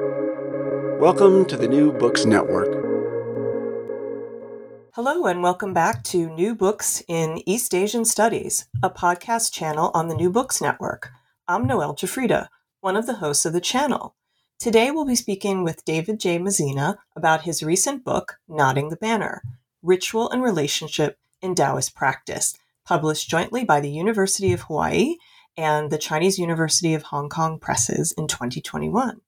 Welcome to the New Books Network. Hello, and welcome back to New Books in East Asian Studies, a podcast channel on the New Books Network. I'm Noelle Jafrida, one of the hosts of the channel. Today we'll be speaking with David J. Mozina about his recent book, Knotting the Banner Ritual and Relationship in Taoist Practice, published jointly by the University of Hawaii and the Chinese University of Hong Kong presses in 2021.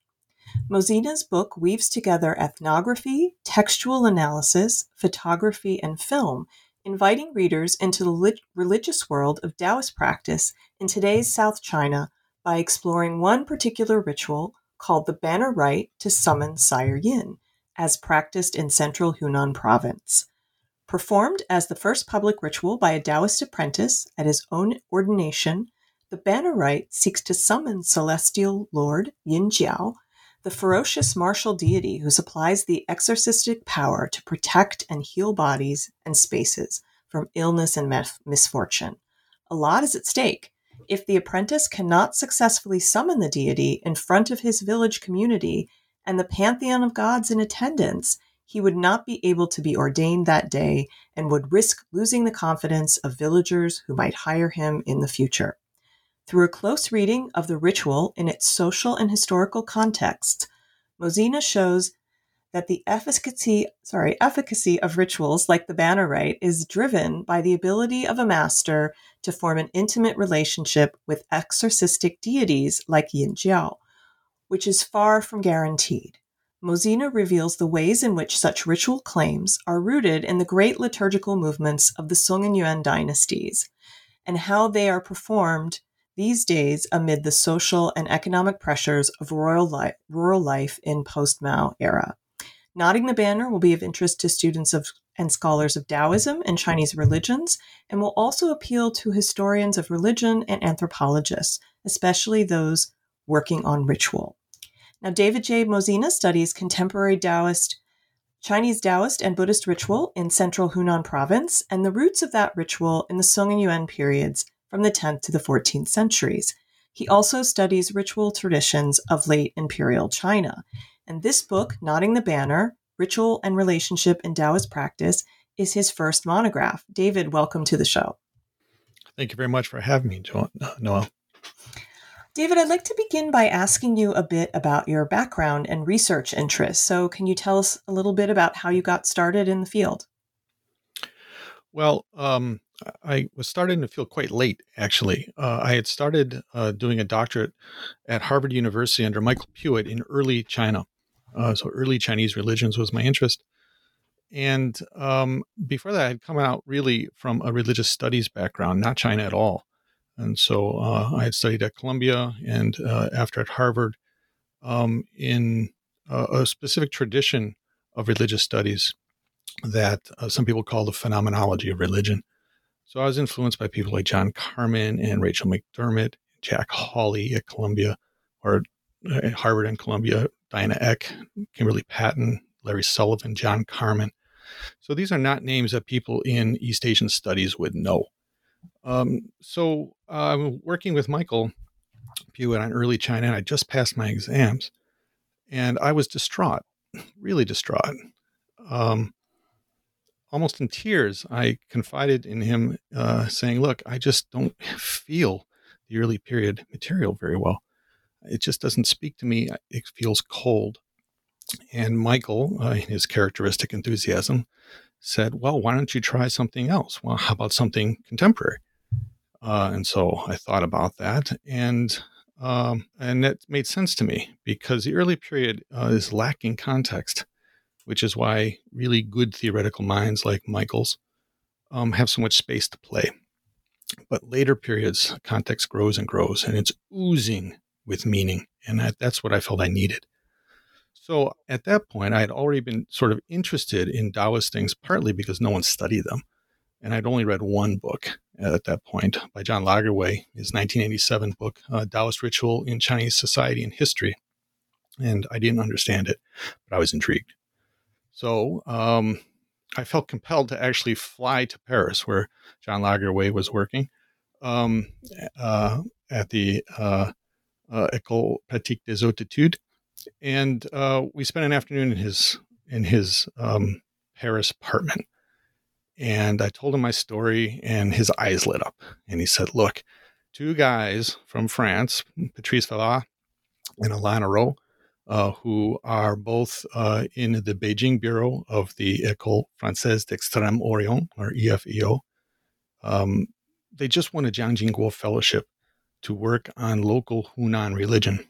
Mozina's book weaves together ethnography, textual analysis, photography, and film, inviting readers into the religious world of Taoist practice in today's South China by exploring one particular ritual called the Banner Rite to summon Sire Yin, as practiced in central Hunan province. Performed as the first public ritual by a Taoist apprentice at his own ordination, the Banner Rite seeks to summon celestial Lord Yin Jiao the ferocious martial deity who supplies the exorcistic power to protect and heal bodies and spaces from illness and misfortune. A lot is at stake. If the apprentice cannot successfully summon the deity in front of his village community and the pantheon of gods in attendance, he would not be able to be ordained that day and would risk losing the confidence of villagers who might hire him in the future. Through a close reading of the ritual in its social and historical context, Mozina shows that the efficacy, sorry, efficacy of rituals like the banner rite is driven by the ability of a master to form an intimate relationship with exorcistic deities like Yin Jiao, which is far from guaranteed. Mozina reveals the ways in which such ritual claims are rooted in the great liturgical movements of the Song and Yuan dynasties, and how they are performed these days amid the social and economic pressures of rural life, rural life in post Mao era. Knotting the Banner will be of interest to students of and scholars of Taoism and Chinese religions, and will also appeal to historians of religion and anthropologists, especially those working on ritual. Now, David J. Mozina studies contemporary Taoist, Chinese Taoist, and Buddhist ritual in central Hunan province and the roots of that ritual in the Song and Yuan periods from the 10th to the 14th centuries. He also studies ritual traditions of late imperial China. And this book, Knotting the Banner Ritual and Relationship in Taoist Practice, is his first monograph. David, welcome to the show. Thank you very much for having me, Noelle. David, I'd like to begin by asking you a bit about your background and research interests. So, can you tell us a little bit about how you got started in the field? Well, um, I was starting to feel quite late, actually. Uh, I had started uh, doing a doctorate at Harvard University under Michael Puett in early China. Uh, so, early Chinese religions was my interest. And um, before that, I had come out really from a religious studies background, not China at all. And so uh, I had studied at Columbia and uh, after at Harvard um, in a specific tradition of religious studies that uh, some people call the phenomenology of religion. So I was influenced by people like John Carman and Rachel McDermott, Jack Hawley at Columbia, or at uh, Harvard and Columbia, Diana Eck, Kimberly Patton, Larry Sullivan, John Carman. So these are not names that people in East Asian studies would know. Um, so uh, I'm working with Michael Puett on early China, and I just passed my exams, and I was distraught, really distraught. Um, almost in tears, I confided in him, uh, saying, Look, I just don't feel the early period material very well. It just doesn't speak to me. It feels cold. And Michael, uh, in his characteristic enthusiasm, said, Well, why don't you try something else? Well, how about something contemporary? Uh, and so I thought about that, and um, and that made sense to me because the early period uh, is lacking context which is why really good theoretical minds like Michael's um, have so much space to play. But later periods, context grows and grows, and it's oozing with meaning. And that, that's what I felt I needed. So at that point, I had already been sort of interested in Taoist things, partly because no one studied them. And I'd only read one book at that point by John Lagerwey, his 1987 book, uh, Taoist Ritual in Chinese Society and History. And I didn't understand it, but I was intrigued. So um, I felt compelled to actually fly to Paris, where John Lagerwey was working um, uh, at the uh, uh, École Pratique des Hautes and uh, we spent an afternoon in his in his um, Paris apartment. And I told him my story, and his eyes lit up. And he said, "Look, two guys from France, Patrice Fava and Alain Arrault, uh, who are both uh, in the Beijing bureau of the École Française d'Extrême Orient, or EFEO. Um, they just won a Jiang Jingguo Fellowship to work on local Hunan religion.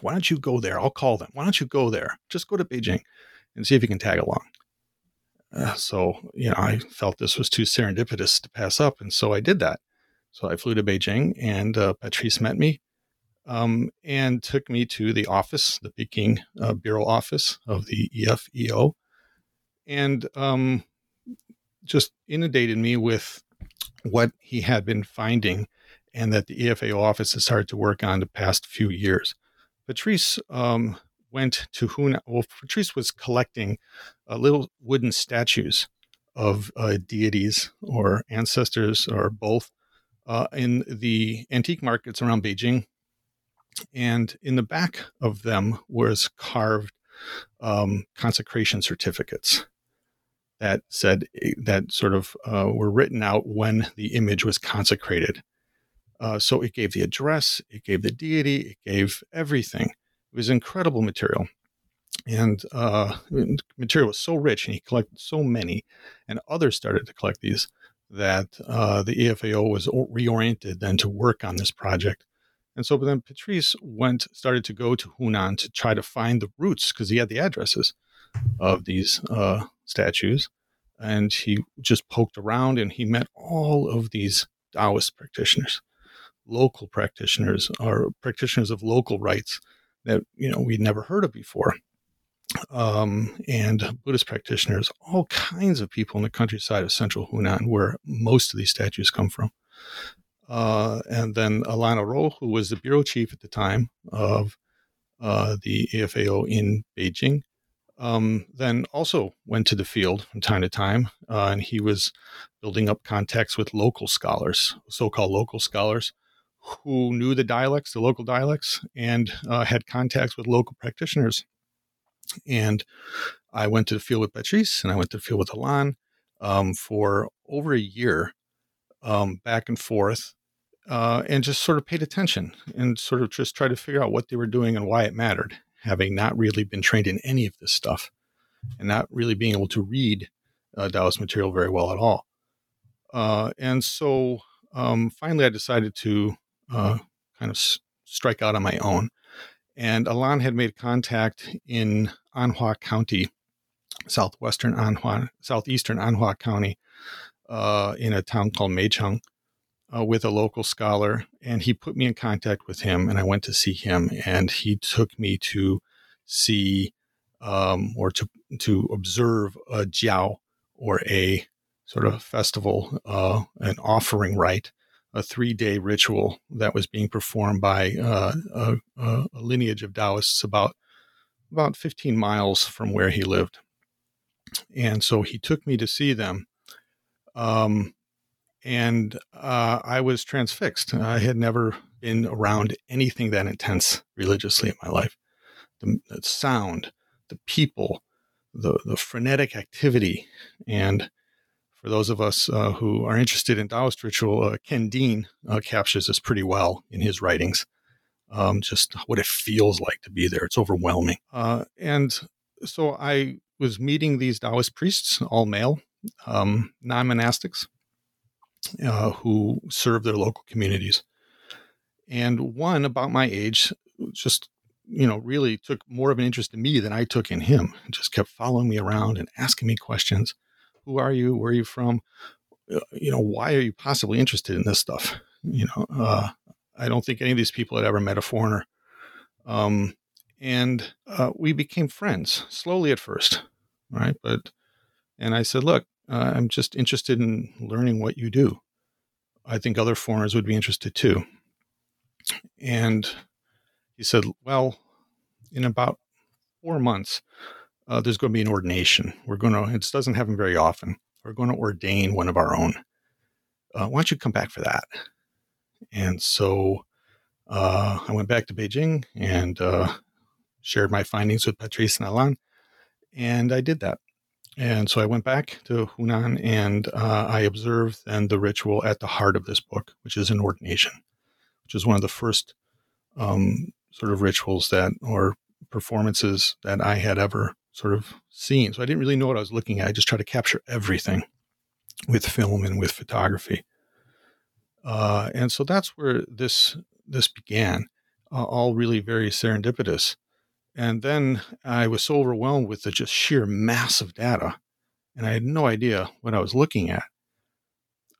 Why don't you go there? I'll call them. Why don't you go there? Just go to Beijing and see if you can tag along. Uh, so, you know, I felt this was too serendipitous to pass up. And so I did that. So I flew to Beijing and uh, Patrice met me um, and took me to the office, the Peking uh, Bureau office of the EFEO, and um, just inundated me with what he had been finding and that the EFEO office has started to work on the past few years. Patrice um, went to Hunan. Well, Patrice was collecting uh, little wooden statues of uh, deities or ancestors or both uh, in the antique markets around Beijing and in the back of them was carved um, consecration certificates that said that sort of uh, were written out when the image was consecrated. Uh, so it gave the address, it gave the deity, it gave everything. It was incredible material. And uh, material was so rich, and he collected so many, and others started to collect these that uh, the EFEO was reoriented then to work on this project and so then Patrice went, started to go to Hunan to try to find the roots because he had the addresses of these uh, statues. And he just poked around and he met all of these Taoist practitioners, local practitioners, or practitioners of local rites that, you know, we'd never heard of before. Um, and Buddhist practitioners, all kinds of people in the countryside of central Hunan, where most of these statues come from uh, and then Alain Arrault, who was the bureau chief at the time of uh, the EFEO in Beijing, um, then also went to the field from time to time, uh, and he was building up contacts with local scholars, so-called local scholars, who knew the dialects, the local dialects, and uh, had contacts with local practitioners. And I went to the field with Patrice, and I went to the field with Alain um, for over a year, um, back and forth, uh, and just sort of paid attention and sort of just tried to figure out what they were doing and why it mattered, having not really been trained in any of this stuff and not really being able to read uh, Taoist material very well at all. Uh, and so um, finally, I decided to uh, kind of s- strike out on my own. And Alain had made contact in Anhua County, southwestern Anhua, southeastern Anhua County, uh, in a town called Meicheng uh, with a local scholar, and he put me in contact with him, and I went to see him, and he took me to see um, or to to observe a jiao or a sort of festival, uh, an offering rite, a three day ritual that was being performed by uh, a, a, lineage of Taoists about about 15 miles from where he lived. And so he took me to see them. Um, and uh, I was transfixed. I had never been around anything that intense religiously in my life. The, the sound, the people, the the frenetic activity, and for those of us uh, who are interested in Taoist ritual, uh, Ken Dean uh, captures this pretty well in his writings. Um, just what it feels like to be there. It's overwhelming. Uh, and so I was meeting these Taoist priests, all male, um, non monastics uh, who serve their local communities. And one about my age just, you know, really took more of an interest in me than I took in him. Just kept following me around and asking me questions. Who are you? Where are you from? Uh, you know, why are you possibly interested in this stuff? You know, uh, I don't think any of these people had ever met a foreigner. Um, and uh, we became friends slowly at first, right? But, and I said, look, uh, I'm just interested in learning what you do. I think other foreigners would be interested too. And he said, Well, in about four months, uh, there's going to be an ordination. We're going to, it doesn't happen very often. We're going to ordain one of our own. Uh, why don't you come back for that? And so uh, I went back to Beijing and uh, shared my findings with Patrice and Alain, and I did that. And so I went back to Hunan and uh, I observed then the ritual at the heart of this book, which is an ordination, which is one of the first um, sort of rituals that or performances that I had ever sort of seen. So I didn't really know what I was looking at. I just tried to capture everything with film and with photography. Uh, and so that's where this this began, uh, all really very serendipitous. And then I was so overwhelmed with the just sheer mass of data, and I had no idea what I was looking at.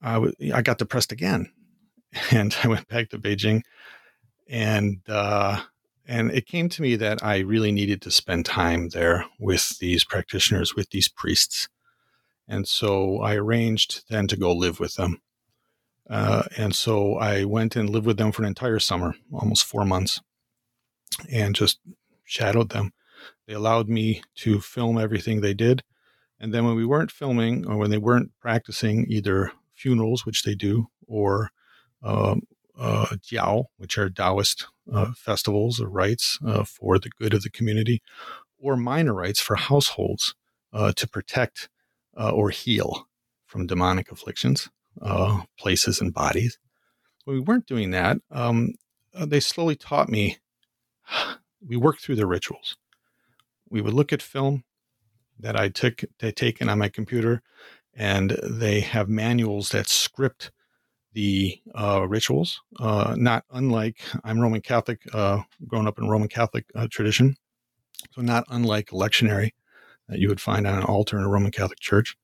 I, w- I got depressed again, and I went back to Beijing, and uh, and it came to me that I really needed to spend time there with these practitioners, with these priests, and so I arranged then to go live with them. Uh, and so I went and lived with them for an entire summer, almost four months, and just shadowed them. They allowed me to film everything they did. And then when we weren't filming or when they weren't practicing either funerals, which they do, or uh, uh, jiao, which are Taoist uh, festivals or rites uh, for the good of the community, or minor rites for households uh, to protect uh, or heal from demonic afflictions, uh, places, and bodies. When we weren't doing that, um, they slowly taught me we worked through the rituals. We would look at film that I took they taken on my computer, and they have manuals that script the uh, rituals. Uh, not unlike I'm Roman Catholic, uh, grown up in Roman Catholic uh, tradition, so not unlike lectionary that you would find on an altar in a Roman Catholic church.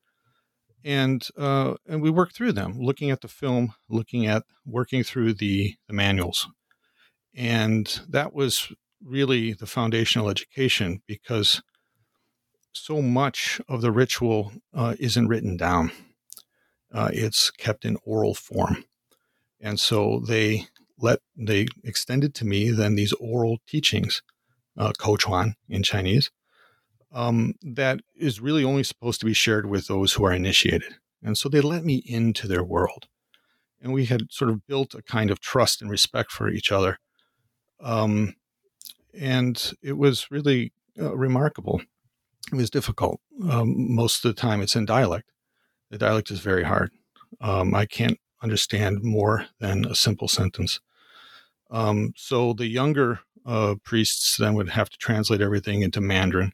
And uh, and we worked through them, looking at the film, looking at working through the, the manuals, and that was really the foundational education because so much of the ritual uh, isn't written down. Uh, it's kept in oral form. And so they let, they extended to me then these oral teachings, uh, Kochuan in Chinese, um, that is really only supposed to be shared with those who are initiated. And so they let me into their world. And we had sort of built a kind of trust and respect for each other. Um, and it was really uh, remarkable. It was difficult. Um, most of the time, it's in dialect. The dialect is very hard. Um, I can't understand more than a simple sentence. Um, so the younger uh, priests then would have to translate everything into Mandarin.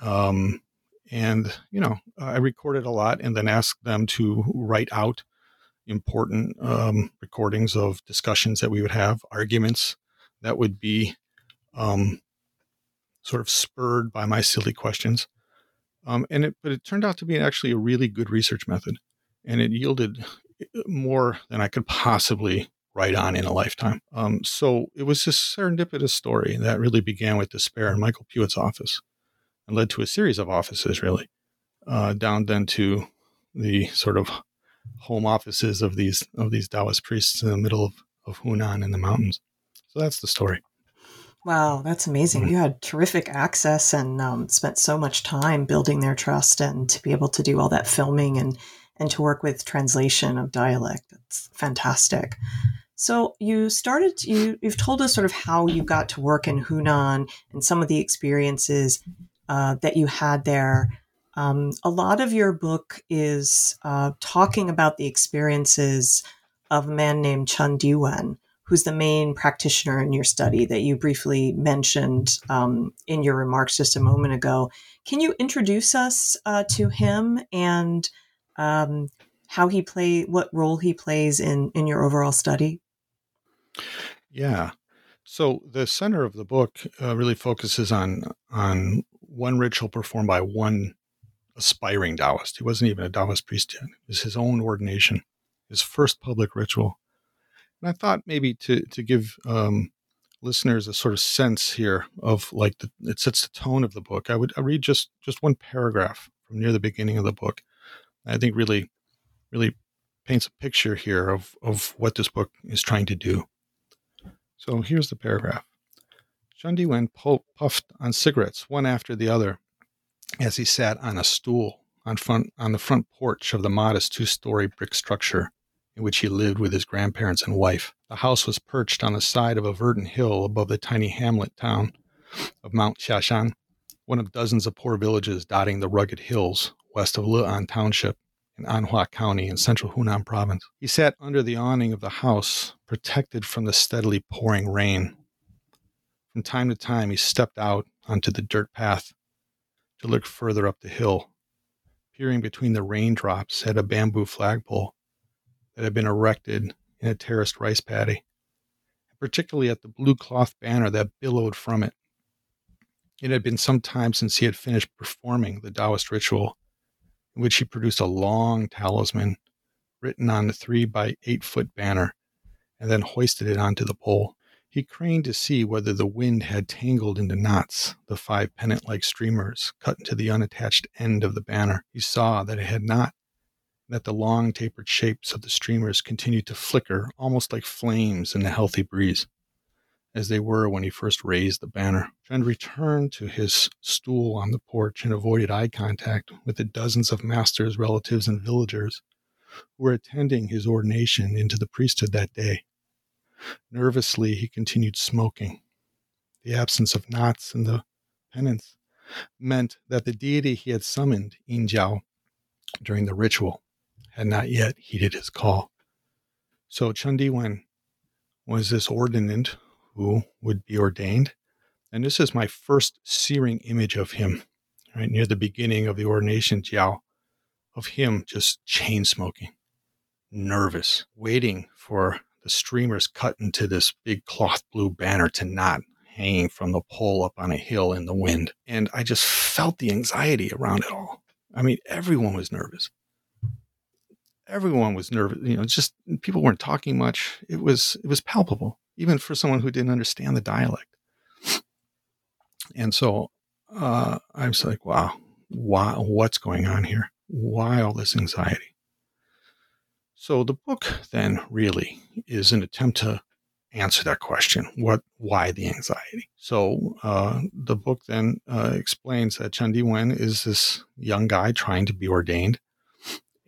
Um, and, you know, I recorded a lot and then asked them to write out important um, recordings of discussions that we would have, arguments that would be um, sort of spurred by my silly questions. Um, and it, but it turned out to be actually a really good research method, and it yielded uh, more than I could possibly write on in a lifetime. Um, so it was this serendipitous story that really began with despair in Michael Puett's office, and led to a series of offices, really, uh, down then to the sort of home offices of these of these Taoist priests in the middle of, of Hunan in the mountains. So that's the story. Wow, that's amazing. You had terrific access and um, spent so much time building their trust and to be able to do all that filming and, and to work with translation of dialect. That's fantastic. So you started, you, you've told us sort of how you got to work in Hunan and some of the experiences uh, that you had there. Um, a lot of your book is uh, talking about the experiences of a man named Chen Diwen who's the main practitioner in your study that you briefly mentioned um, in your remarks just a moment ago. Can you introduce us uh, to him and um, how he play, what role he plays in in your overall study? Yeah. So the center of the book uh, really focuses on on one ritual performed by one aspiring Taoist. He wasn't even a Taoist priest yet. It was his own ordination, his first public ritual. And I thought maybe to to give um, listeners a sort of sense here of like the, it sets the tone of the book. I would I read just just one paragraph from near the beginning of the book. I think really really paints a picture here of of what this book is trying to do. So here's the paragraph. Chen Diwen puffed on cigarettes one after the other as he sat on a stool on front on the front porch of the modest two-story brick structure in which he lived with his grandparents and wife. The house was perched on the side of a verdant hill above the tiny hamlet town, of Mount Xiashan, one of dozens of poor villages dotting the rugged hills west of Le'an Township in Anhua County in central Hunan province. He sat under the awning of the house, protected from the steadily pouring rain. From time to time, he stepped out onto the dirt path to look further up the hill, peering between the raindrops at a bamboo flagpole that had been erected in a terraced rice paddy, particularly at the blue cloth banner that billowed from it. It had been some time since he had finished performing the Taoist ritual, in which he produced a long talisman written on the three by eight foot banner and then hoisted it onto the pole. He craned to see whether the wind had tangled into knots the five pennant like streamers cut into the unattached end of the banner. He saw that it had not, that the long tapered shapes of the streamers continued to flicker almost like flames in the healthy breeze, as they were when he first raised the banner. Chund returned to his stool on the porch and avoided eye contact with the dozens of masters, relatives, and villagers who were attending his ordination into the priesthood that day. Nervously, he continued smoking. The absence of knots in the pennants meant that the deity he had summoned, Yin Jiao, during the ritual had not yet heeded his call. So Chen Diwen was this ordinand who would be ordained. And this is my first searing image of him, right near the beginning of the ordination, Jiao, of him just chain smoking, nervous, waiting for the streamers cut into this big cloth blue banner to knot hanging from the pole up on a hill in the wind. And I just felt the anxiety around it all. I mean, everyone was nervous everyone was nervous. You know, just people weren't talking much. It was it was palpable, even for someone who didn't understand the dialect. And so uh, I was like, wow, why, what's going on here? Why all this anxiety? So the book then really is an attempt to answer that question: what, why the anxiety? So uh, the book then uh, explains that Chen Diwen is this young guy trying to be ordained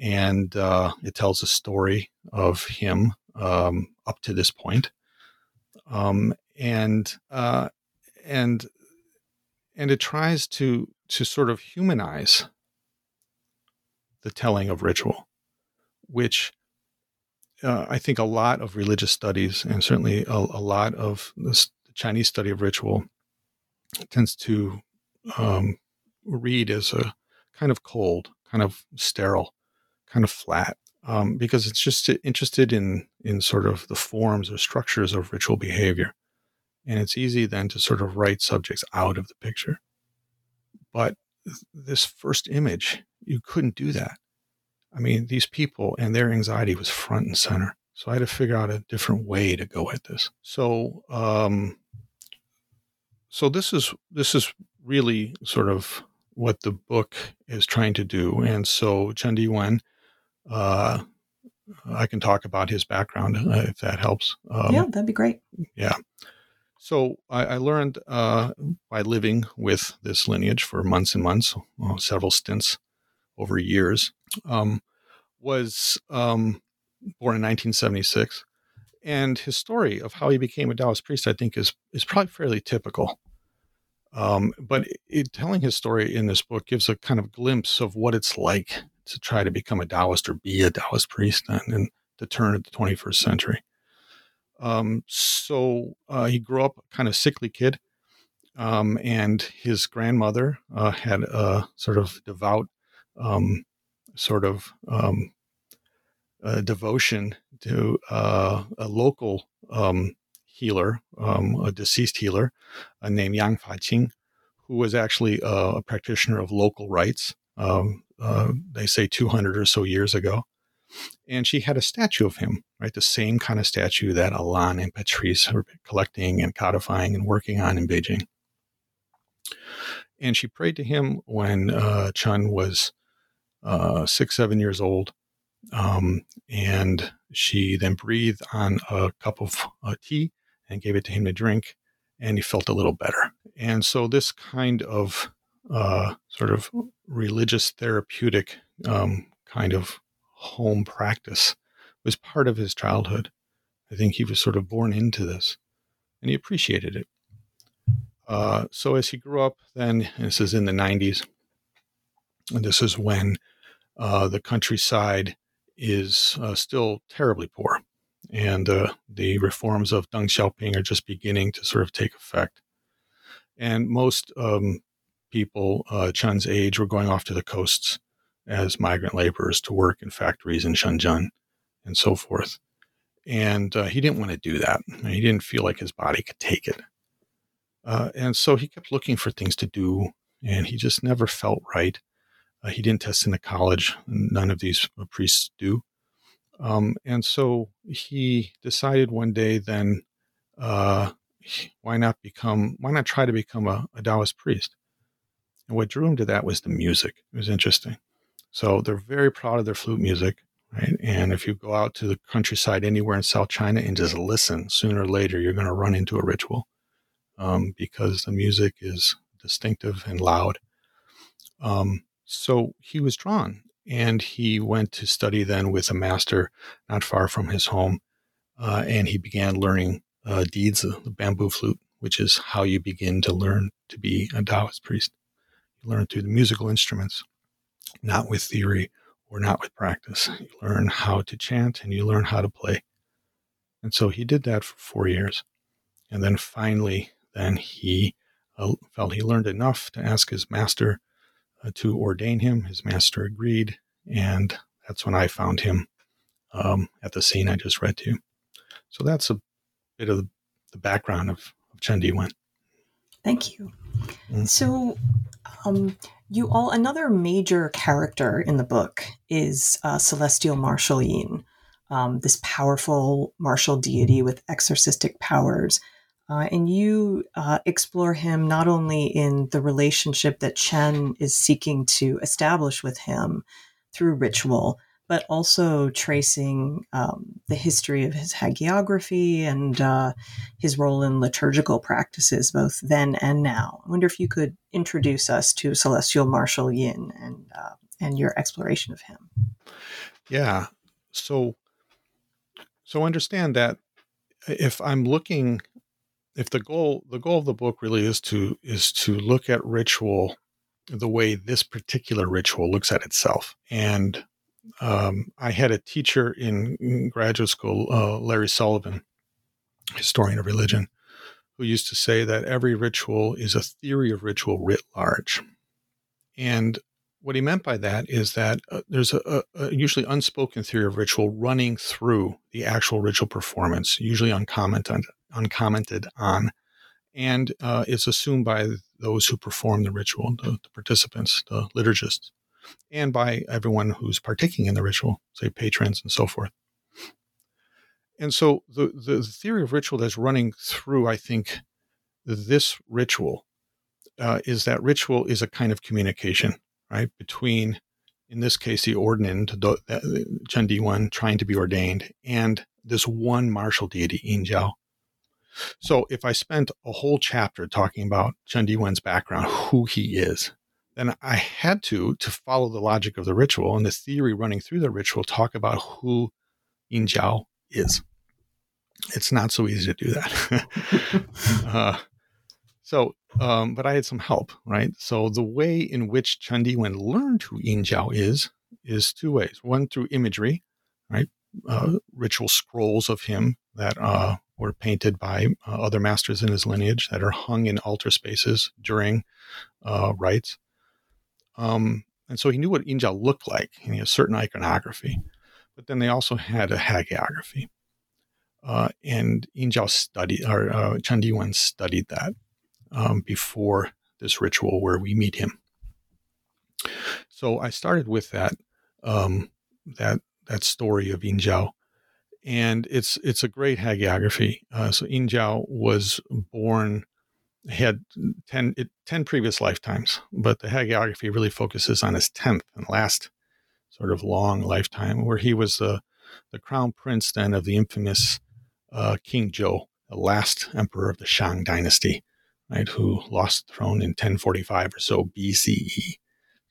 and uh, it tells a story of him um, up to this point. Um, and uh, and and it tries to to sort of humanize the telling of ritual, which uh, I think a lot of religious studies and certainly a, a lot of the Chinese study of ritual tends to um, read as a kind of cold, kind of sterile kind of flat um, because it's just interested in in sort of the forms or structures of ritual behavior, and it's easy then to sort of write subjects out of the picture. But this first image, you couldn't do that. I mean, these people and their anxiety was front and center. So I had to figure out a different way to go at this. So, um, so this is this is really sort of what the book is trying to do. And so Chen Diwen uh, I can talk about his background uh, if that helps. Um, yeah, that'd be great. Yeah. So I, I learned uh, by living with this lineage for months and months, well, several stints over years. Um, was um, born in 1976, and his story of how he became a Taoist priest, I think, is is probably fairly typical. Um, but it, telling his story in this book gives a kind of glimpse of what it's like to try to become a Taoist or be a Taoist priest then in the turn of the 21st century. Um, so uh, he grew up kind of sickly kid, um, and his grandmother uh, had a sort of devout, um, sort of um, devotion to uh, a local um, healer, um, a deceased healer uh, named Yang Faqing, who was actually a practitioner of local rites. Um, uh, they say 200 or so years ago. And she had a statue of him, right? The same kind of statue that Alain and Patrice were collecting and codifying and working on in Beijing. And she prayed to him when uh, Chun was uh, six, seven years old. Um, and she then breathed on a cup of uh, tea and gave it to him to drink. And he felt a little better. And so, this kind of uh, sort of religious therapeutic um, kind of home practice was part of his childhood. I think he was sort of born into this and he appreciated it. Uh, so as he grew up, then this is in the 90s, and this is when uh, the countryside is uh, still terribly poor, and uh, the reforms of Deng Xiaoping are just beginning to sort of take effect. And most um, people uh, Chen's age were going off to the coasts as migrant laborers to work in factories in Shenzhen and so forth. And uh, he didn't want to do that. He didn't feel like his body could take it. Uh, and so he kept looking for things to do, and he just never felt right. Uh, he didn't test into college. None of these priests do. Um, and so he decided one day then, uh, why not become, why not try to become a, a Taoist priest? And what drew him to that was the music. It was interesting. So they're very proud of their flute music, right? And if you go out to the countryside anywhere in South China and just listen, sooner or later you're going to run into a ritual um, because the music is distinctive and loud. Um, so he was drawn and he went to study then with a master not far from his home. Uh, and he began learning uh, dizi the bamboo flute, which is how you begin to learn to be a Taoist priest. You learn through the musical instruments, not with theory or not with practice. You learn how to chant and you learn how to play. And so he did that for four years. And then finally, then he uh, felt he learned enough to ask his master uh, to ordain him. His master agreed, and that's when I found him um, at the scene I just read to you. So that's a bit of the, background of, of Chen. Thank you. Mm-hmm. So, um, you all another major character in the book is uh, Celestial Martial Yin, um, this powerful martial deity with exorcistic powers uh, and you uh, explore him not only in the relationship that Chen is seeking to establish with him through ritual, but also tracing um, the history of his hagiography and uh, his role in liturgical practices, both then and now. I wonder if you could introduce us to Celestial Martial Yin and uh, and your exploration of him. Yeah. So, so understand that if I'm looking if the goal the goal of the book really is to is to look at ritual the way this particular ritual looks at itself and um, i had a teacher in, graduate school uh, larry sullivan historian of religion who used to say that every ritual is a theory of ritual writ large. And what he meant by that is that uh, there's a, a, usually unspoken theory of ritual running through the actual ritual performance, usually uncommented, uncommented on, and uh, assumed by those who perform the ritual, the, the, participants, the liturgists, and by everyone who's partaking in the ritual, say patrons and so forth. And so the, the theory of ritual that's running through, I think, this ritual uh, is that ritual is a kind of communication right, between, in this case, the ordinand, Chen Diwen, trying to be ordained, and this one martial deity, Yin Jiao. So if I spent a whole chapter talking about Chen Diwen's background, who he is, then I had to, to follow the logic of the ritual and the theory running through the ritual, talk about who Yin Jiao is. It's not so easy to do that. uh, so um, but I had some help, right? So the way in which Chen Diwen learned who Yin Jiao is is two ways. One through imagery, right? Uh, ritual scrolls of him that uh, were painted by uh, other masters in his lineage that are hung in altar spaces during uh, rites. Um, and so he knew what Yin Jiao looked like, and he had certain iconography. But then they also had a hagiography. Uh, and Yin Jiao studied, or uh, Chen Diwen studied that um, before this ritual where we meet him. So I started with that um, that that story of Yin Jiao, and it's it's a great hagiography. Uh, so Yin Jiao was born had 10, 10 previous lifetimes, but the hagiography really focuses on his tenth and last sort of long lifetime, where he was the the crown prince then of the infamous uh, King Zhou, the last emperor of the Shang dynasty right, who lost the throne in 1045 or so BCE.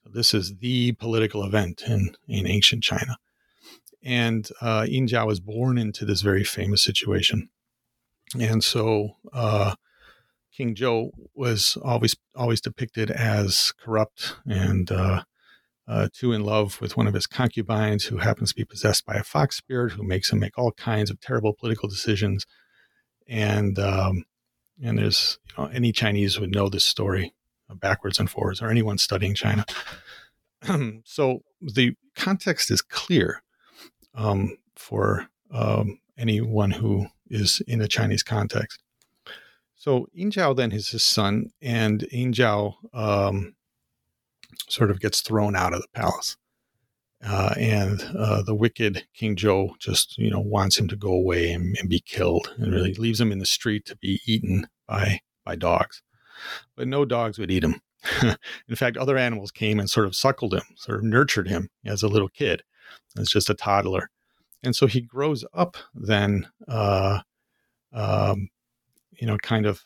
So this is the political event in, in ancient China. And uh, Yin Jiao was born into this very famous situation. And so uh, King Zhou was always always depicted as corrupt and uh, uh, too in love with one of his concubines, who happens to be possessed by a fox spirit, who makes him make all kinds of terrible political decisions. And um, and there's you know any Chinese would know this story backwards and forwards, or anyone studying China. so the context is clear um, for um, anyone who is in a Chinese context. So Yin Jiao then is his son, and Yin Jiao um, sort of gets thrown out of the palace. Uh, and uh, the wicked King Zhou just, you know, wants him to go away and, and, be killed, and really leaves him in the street to be eaten by by dogs. But no dogs would eat him. in fact, other animals came and sort of suckled him, sort of nurtured him as a little kid, as just a toddler. And so he grows up then, uh, um, you know, kind of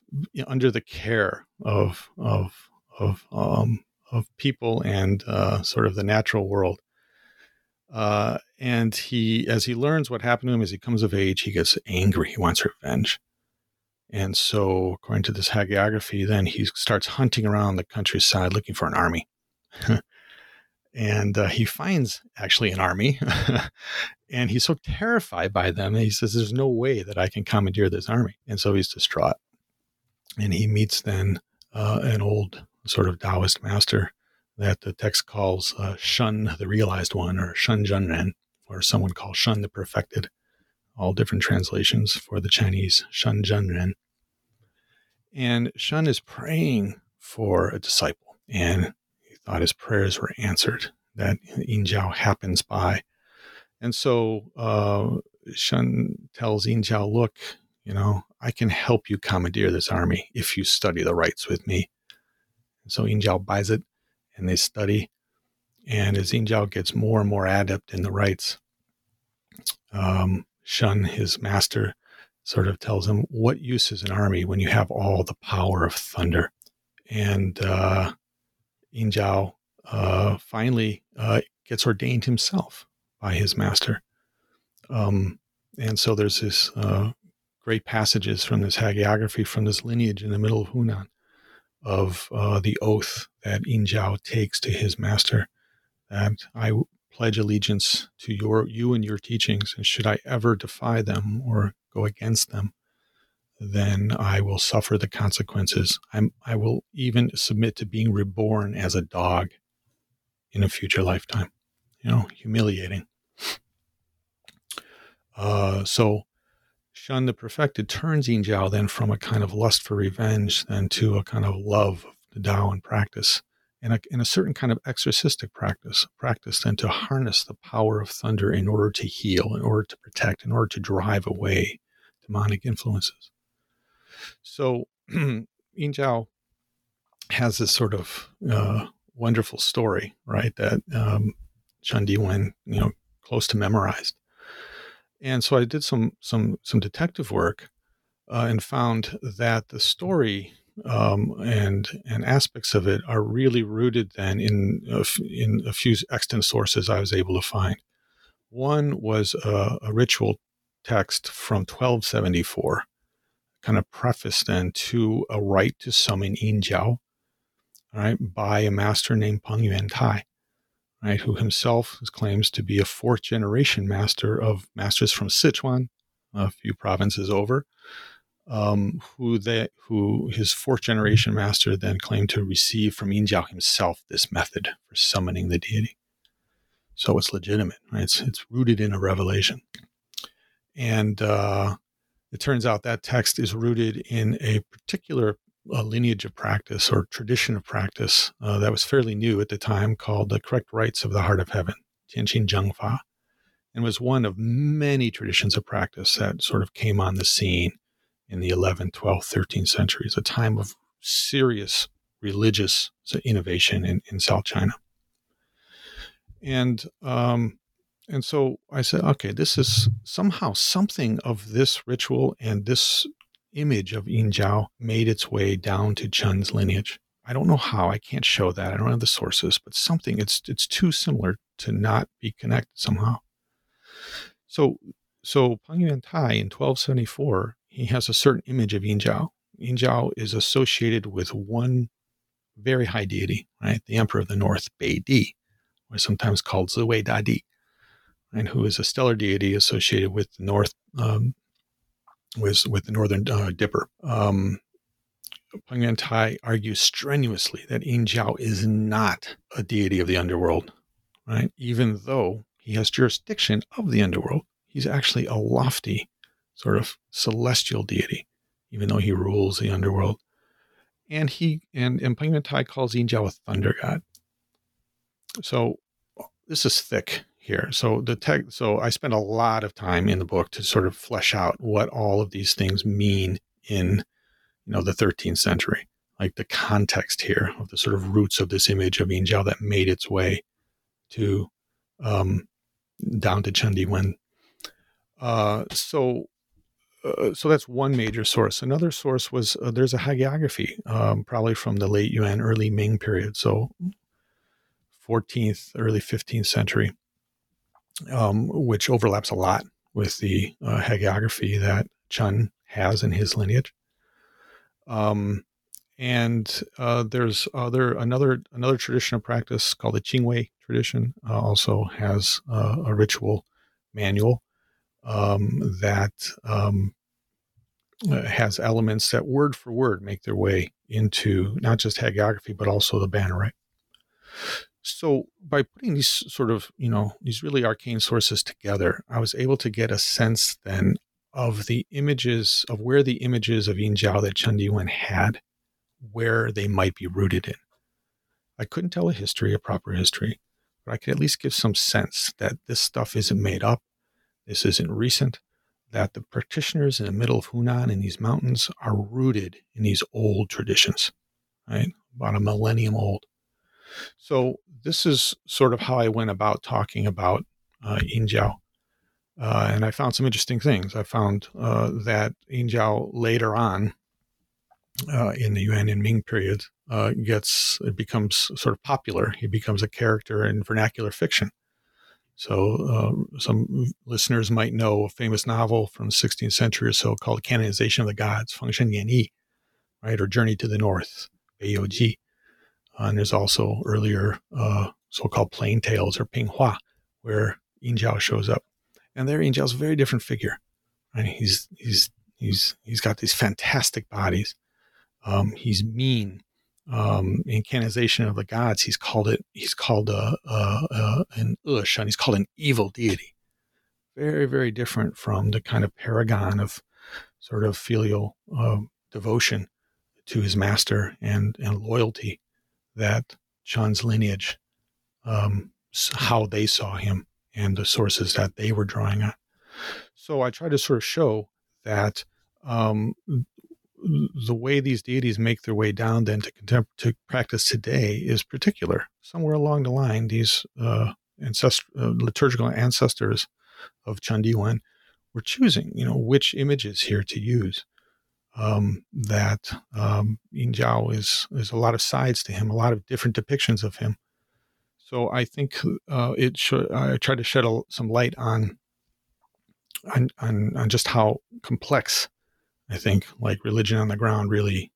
under the care of of of um, of people and uh, sort of the natural world. Uh, and he, as he learns what happened to him as he comes of age, he gets angry. He wants revenge. And so, according to this hagiography, then he starts hunting around the countryside looking for an army. and uh, he finds actually an army. and he's so terrified by them. He says, There's no way that I can commandeer this army. And so he's distraught. And he meets then uh, an old sort of Taoist master that the text calls uh, Shun the realized one, or Shun Junren, or someone called Shun the perfected. All different translations for the Chinese Shun Junren. And Shun is praying for a disciple, and he thought his prayers were answered, that Yin Jiao happens by. And so uh, Shun tells Yin Jiao, look, you know, I can help you commandeer this army if you study the rites with me. So Yin Jiao buys it and they study. And as Yin Jiao gets more and more adept in the rites, um, Shun, his master, sort of tells him, What use is an army when you have all the power of thunder? And uh, Yin Jiao uh, finally uh, gets ordained himself by his master. Um, and so there's this uh, great passages from this hagiography from this lineage in the middle of Hunan of uh, the oath that Yin Jiao takes to his master that I pledge allegiance to your you and your teachings, and should I ever defy them or go against them, then I will suffer the consequences. I'm, I will even submit to being reborn as a dog in a future lifetime. You know, humiliating. Uh, so Shun the perfected turns Yin Jiao then from a kind of lust for revenge then to a kind of love of the Tao and practice, and a, in a certain kind of exorcistic practice, practice then to harness the power of thunder in order to heal, in order to protect, in order to drive away demonic influences. So Yin Jiao has this sort of uh, wonderful story, right? That um, Chen Diwen, you know, close to memorized and so I did some some some detective work uh, and found that the story um, and and aspects of it are really rooted then in a, in a few extant sources I was able to find. One was a, a ritual text from 1274, kind of preface then to a rite to summon Yin Jiao, right, by a master named Peng Yuan Tai right, who himself claims to be a fourth generation master of masters from Sichuan, a few provinces over, um, who they, who his fourth generation master then claimed to receive from Yin Jiao himself this method for summoning the deity. So it's legitimate, right? It's, it's rooted in a revelation. And uh, it turns out that text is rooted in a particular a lineage of practice or tradition of practice uh, that was fairly new at the time called the correct rites of the heart of heaven, Tianxin Zhengfa, and was one of many traditions of practice that sort of came on the scene in the 11th, 12th, 13th centuries, a time of serious religious innovation in, in South China. And um, and so I said, okay, this is somehow something of this ritual and this image of Yin Jiao made its way down to Chun's lineage. I don't know how. I can't show that. I don't have the sources, but something. It's it's too similar to not be connected somehow. So so Peng Yuan Tai in 1274, he has a certain image of Yin Jiao, Yin Jiao is associated with one very high deity, right? The Emperor of the North, Bei Di, or sometimes called Ziwei Dadi, and who is a stellar deity associated with the North, um, with, with the Northern uh, Dipper. Um, Peng Yuantai argues strenuously that Yin Jiao is not a deity of the underworld, right? Even though he has jurisdiction of the underworld, he's actually a lofty sort of celestial deity, even though he rules the underworld. And he and, and Peng Yuantai calls Yin Jiao a thunder god. So this is thick here. So the tech so I spent a lot of time in the book to sort of flesh out what all of these things mean in you know the 13th century. Like the context here of the sort of roots of this image of Yin Jiao that made its way to um, down to Chen Diwen. Uh, so uh, so that's one major source. Another source was uh, there's a hagiography, um, probably from the late Yuan, early Ming period, so 14th, early 15th century, um, which overlaps a lot with the uh, hagiography that Chen has in his lineage. Um, and uh, there's other another another tradition of practice called the Qingwei tradition, uh, also has a ritual manual um, that um, uh, has elements that word for word make their way into not just hagiography but also the Banner So by putting these sort of you know these really arcane sources together, I was able to get a sense then of the images of where the images of Yin Jiao that Chen Diwen had, where they might be rooted in. I couldn't tell a history, a proper history, but I could at least give some sense that this stuff isn't made up this isn't recent, that the practitioners in the middle of Hunan in these mountains are rooted in these old traditions, right? About a millennium old. So this is sort of how I went about talking about uh, Yin Jiao. Uh, and I found some interesting things. I found uh, that Yin Jiao later on uh, in the Yuan and Ming period uh, gets, it becomes sort of popular. He becomes a character in vernacular fiction. So, uh, some listeners might know a famous novel from the 16th century or so called Canonization of the Gods, Fengshen Yan Yi, right, or Journey to the North, Beiyou Ji. Uh, and there's also earlier uh, so-called plain tales or Pinghua, where Yin Jiao shows up. And there Yin Jiao's a very different figure. He's he's he's he's got these fantastic bodies. Um, he's mean um, in canonization of the gods, he's called it, he's called a, a, a, an Ush, and he's called an evil deity. Very, very different from the kind of paragon of sort of filial uh, devotion to his master and, and loyalty that Chen's lineage, um, how they saw him and the sources that they were drawing on. So I try to sort of show that um, the way these deities make their way down then to contem- to practice today is particular. Somewhere along the line, these uh, ancest- uh, liturgical ancestors of Chen Diwen were choosing, you know, which images here to use. Um, that um, Yin Jiao is is a lot of sides to him, a lot of different depictions of him. So I think uh, it should. I tried to shed a, some light on, on on on just how complex I think like religion on the ground really,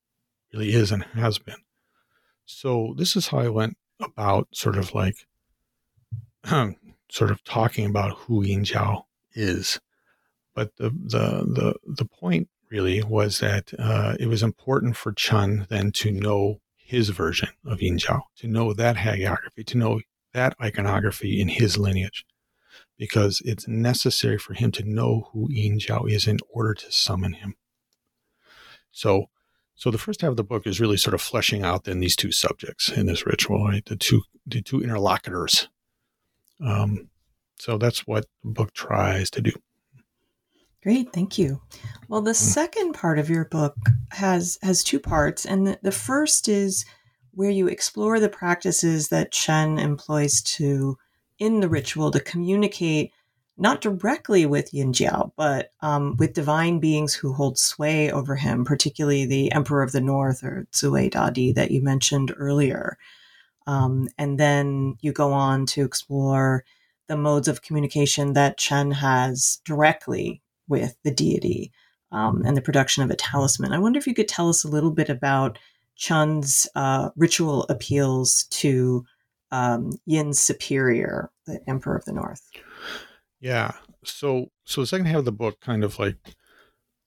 really is and has been. So this is how I went about sort of like, sort of talking about who Yin Jiao is. But the the the the point really was that uh, it was important for Chen then to know his version of Yin Jiao, to know that hagiography, to know that iconography in his lineage, because it's necessary for him to know who Yin Jiao is in order to summon him. So, so the first half of the book is really sort of fleshing out then these two subjects in this ritual, right? The two the two interlocutors. Um, so that's what the book tries to do. Great, thank you. Well, the mm. second part of your book has has two parts, and the, the first is where you explore the practices that Chen employs to in the ritual to communicate not directly with Yin Jiao, but um, with divine beings who hold sway over him, particularly the Emperor of the North or Ziwei Dadi that you mentioned earlier. Um, and then you go on to explore the modes of communication that Chen has directly with the deity. um, and the production of a talisman. I wonder if you could tell us a little bit about Chen's uh, ritual appeals to um, Yin's superior, the Emperor of the North. Yeah. So, so the second half of the book kind of like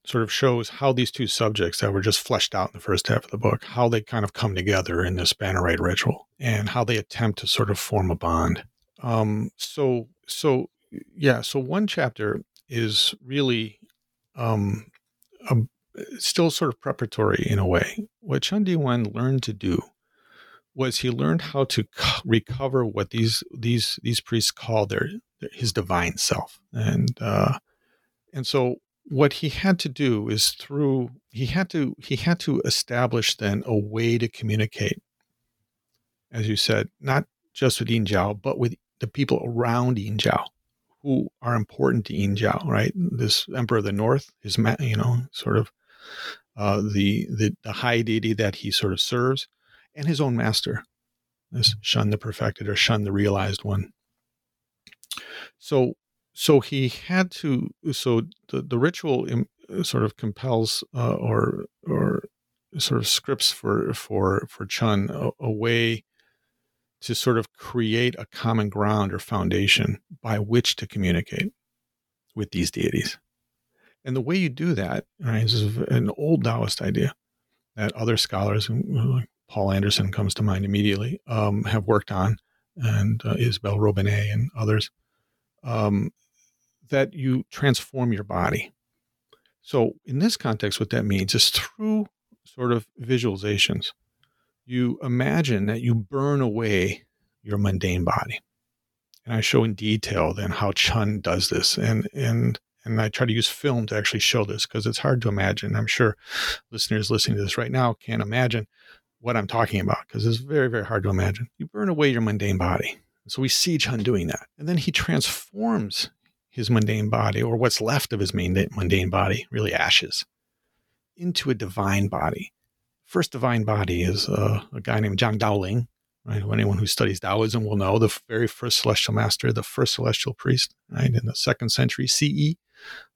sort of shows how these two subjects that were just fleshed out in the first half of the book, how they kind of come together in this Banner Rite ritual and how they attempt to sort of form a bond. Um, so, so yeah, so one chapter is really um, a, still sort of preparatory in a way. What Chen Diwen learned to do was he learned how to recover what these these these priests call their, their his divine self, and uh, and so what he had to do is through he had to he had to establish then a way to communicate, as you said, not just with Yin Jiao, but with the people around Yin Jiao who are important to Yin Jiao, right? This Emperor of the North is, you know, sort of uh, the, the the high deity that he sort of serves, and his own master, this Shun the Perfected or Shun the Realized One. So, so he had to. So the the ritual sort of compels uh, or or sort of scripts for for for Chen a, a way to sort of create a common ground or foundation by which to communicate with these deities. And the way you do that, right, is an old Taoist idea that other scholars, like Poul Andersen comes to mind immediately, um, have worked on, and uh, Isabelle Robinet and others, um, that you transform your body. So, in this context, what that means is through sort of visualizations, you imagine that you burn away your mundane body. And I show in detail then how Chen does this. And, and, and I try to use film to actually show this because it's hard to imagine. I'm sure listeners listening to this right now can't imagine what I'm talking about because it's very, very hard to imagine. You burn away your mundane body. So we see Chen doing that. And then he transforms his mundane body, or what's left of his mundane body, really ashes, into a divine body first divine body is uh, a guy named Zhang Daoling. Right, anyone who studies Taoism will know the very first celestial master, the first celestial priest, right, in the second century CE,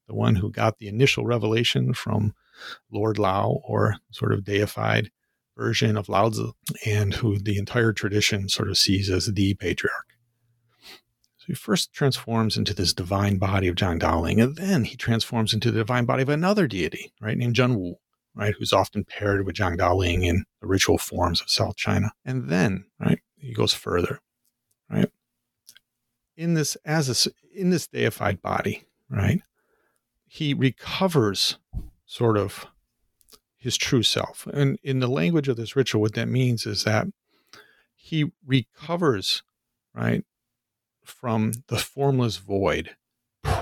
the one who got the initial revelation from Lord Lao, or sort of deified version of Lao Tzu, and who the entire tradition sort of sees as the patriarch. So he first transforms into this divine body of Zhang Daoling, and then he transforms into the divine body of another deity, right, named Zhen Wu, right, who's often paired with Zhang Daoling in the ritual forms of South China. And then, right, he goes further, right? In this as a, in this deified body, right, he recovers sort of his true self. And in the language of this ritual, what that means is that he recovers, right, from the formless void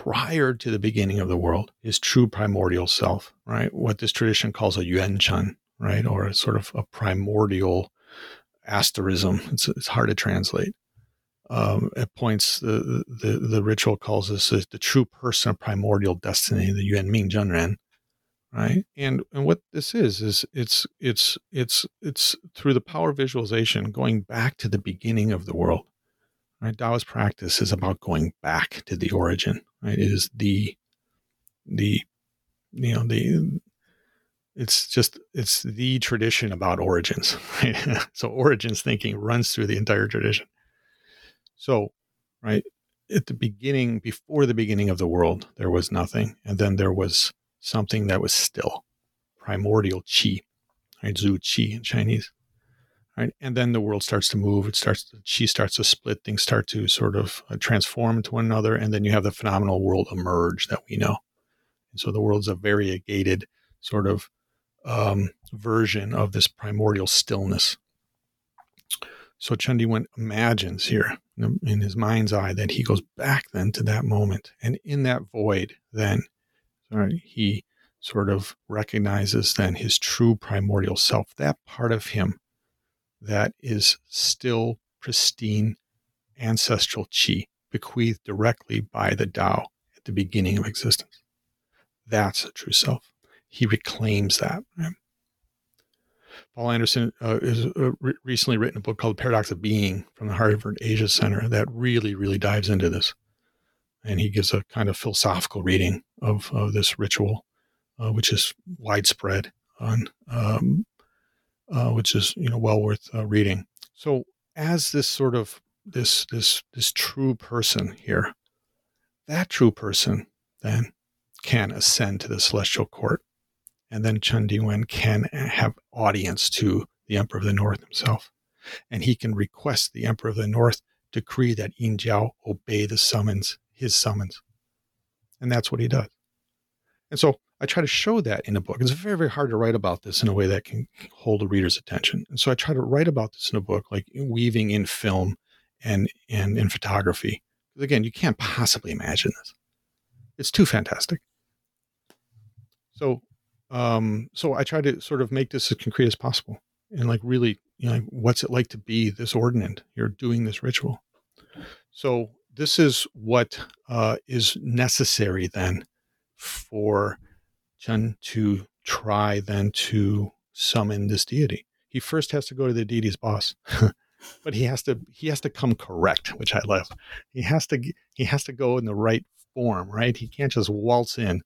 prior to the beginning of the world, his true primordial self, right? What this tradition calls a yuan chen, right? Or a sort of a primordial asterism. It's, it's hard to translate. Um, at points, the, the, the ritual calls this the true person of primordial destiny, the yuan ming zhenren, right? And and what this is is it's it's it's it's through the power visualization, going back to the beginning of the world, Right? Taoist practice is about going back to the origin. Right? It is the the you know the it's just it's the tradition about origins. Right? so origins thinking runs through the entire tradition. So, right at the beginning, before the beginning of the world, there was nothing, and then there was something that was still primordial chi, right? Zu qi in Chinese right? And then the world starts to move. It starts, she starts to split. Things start to sort of uh, transform into one another, and then you have the phenomenal world emerge that we know. And so the world's a variegated sort of um, version of this primordial stillness. So Chen Diwen imagines here in his mind's eye that he goes back then to that moment, and in that void, then sorry, he sort of recognizes then his true primordial self, that part of him that is still pristine ancestral chi bequeathed directly by the Tao at the beginning of existence. That's a true self. He reclaims that. Poul Andersen uh, has uh, re- recently written a book called Paradox of Being from the Harvard Asia Center that really, really dives into this. And he gives a kind of philosophical reading of, of this ritual uh, which is widespread on, um, uh, which is you know well worth uh, reading. So as this sort of this this this true person here, that true person then can ascend to the celestial court, and then Chen Diwen can have audience to the Emperor of the North himself, and he can request the Emperor of the North decree that Yin Jiao obey the summons, his summons, and that's what he does. And so I try to show that in a book. It's very, very hard to write about this in a way that can hold a reader's attention. And so I try to write about this in a book, like weaving in film and and in photography. Because again, you can't possibly imagine this. It's too fantastic. So, um, so I try to sort of make this as concrete as possible, and like really, you know, what's it like to be this ordinand? You're doing this ritual. So this is what uh, is necessary then for Chen to try then to summon this deity. He first has to go to the deity's boss. but he has to he has to come correct, which I love. He has to he has to go in the right form, right? He can't just waltz in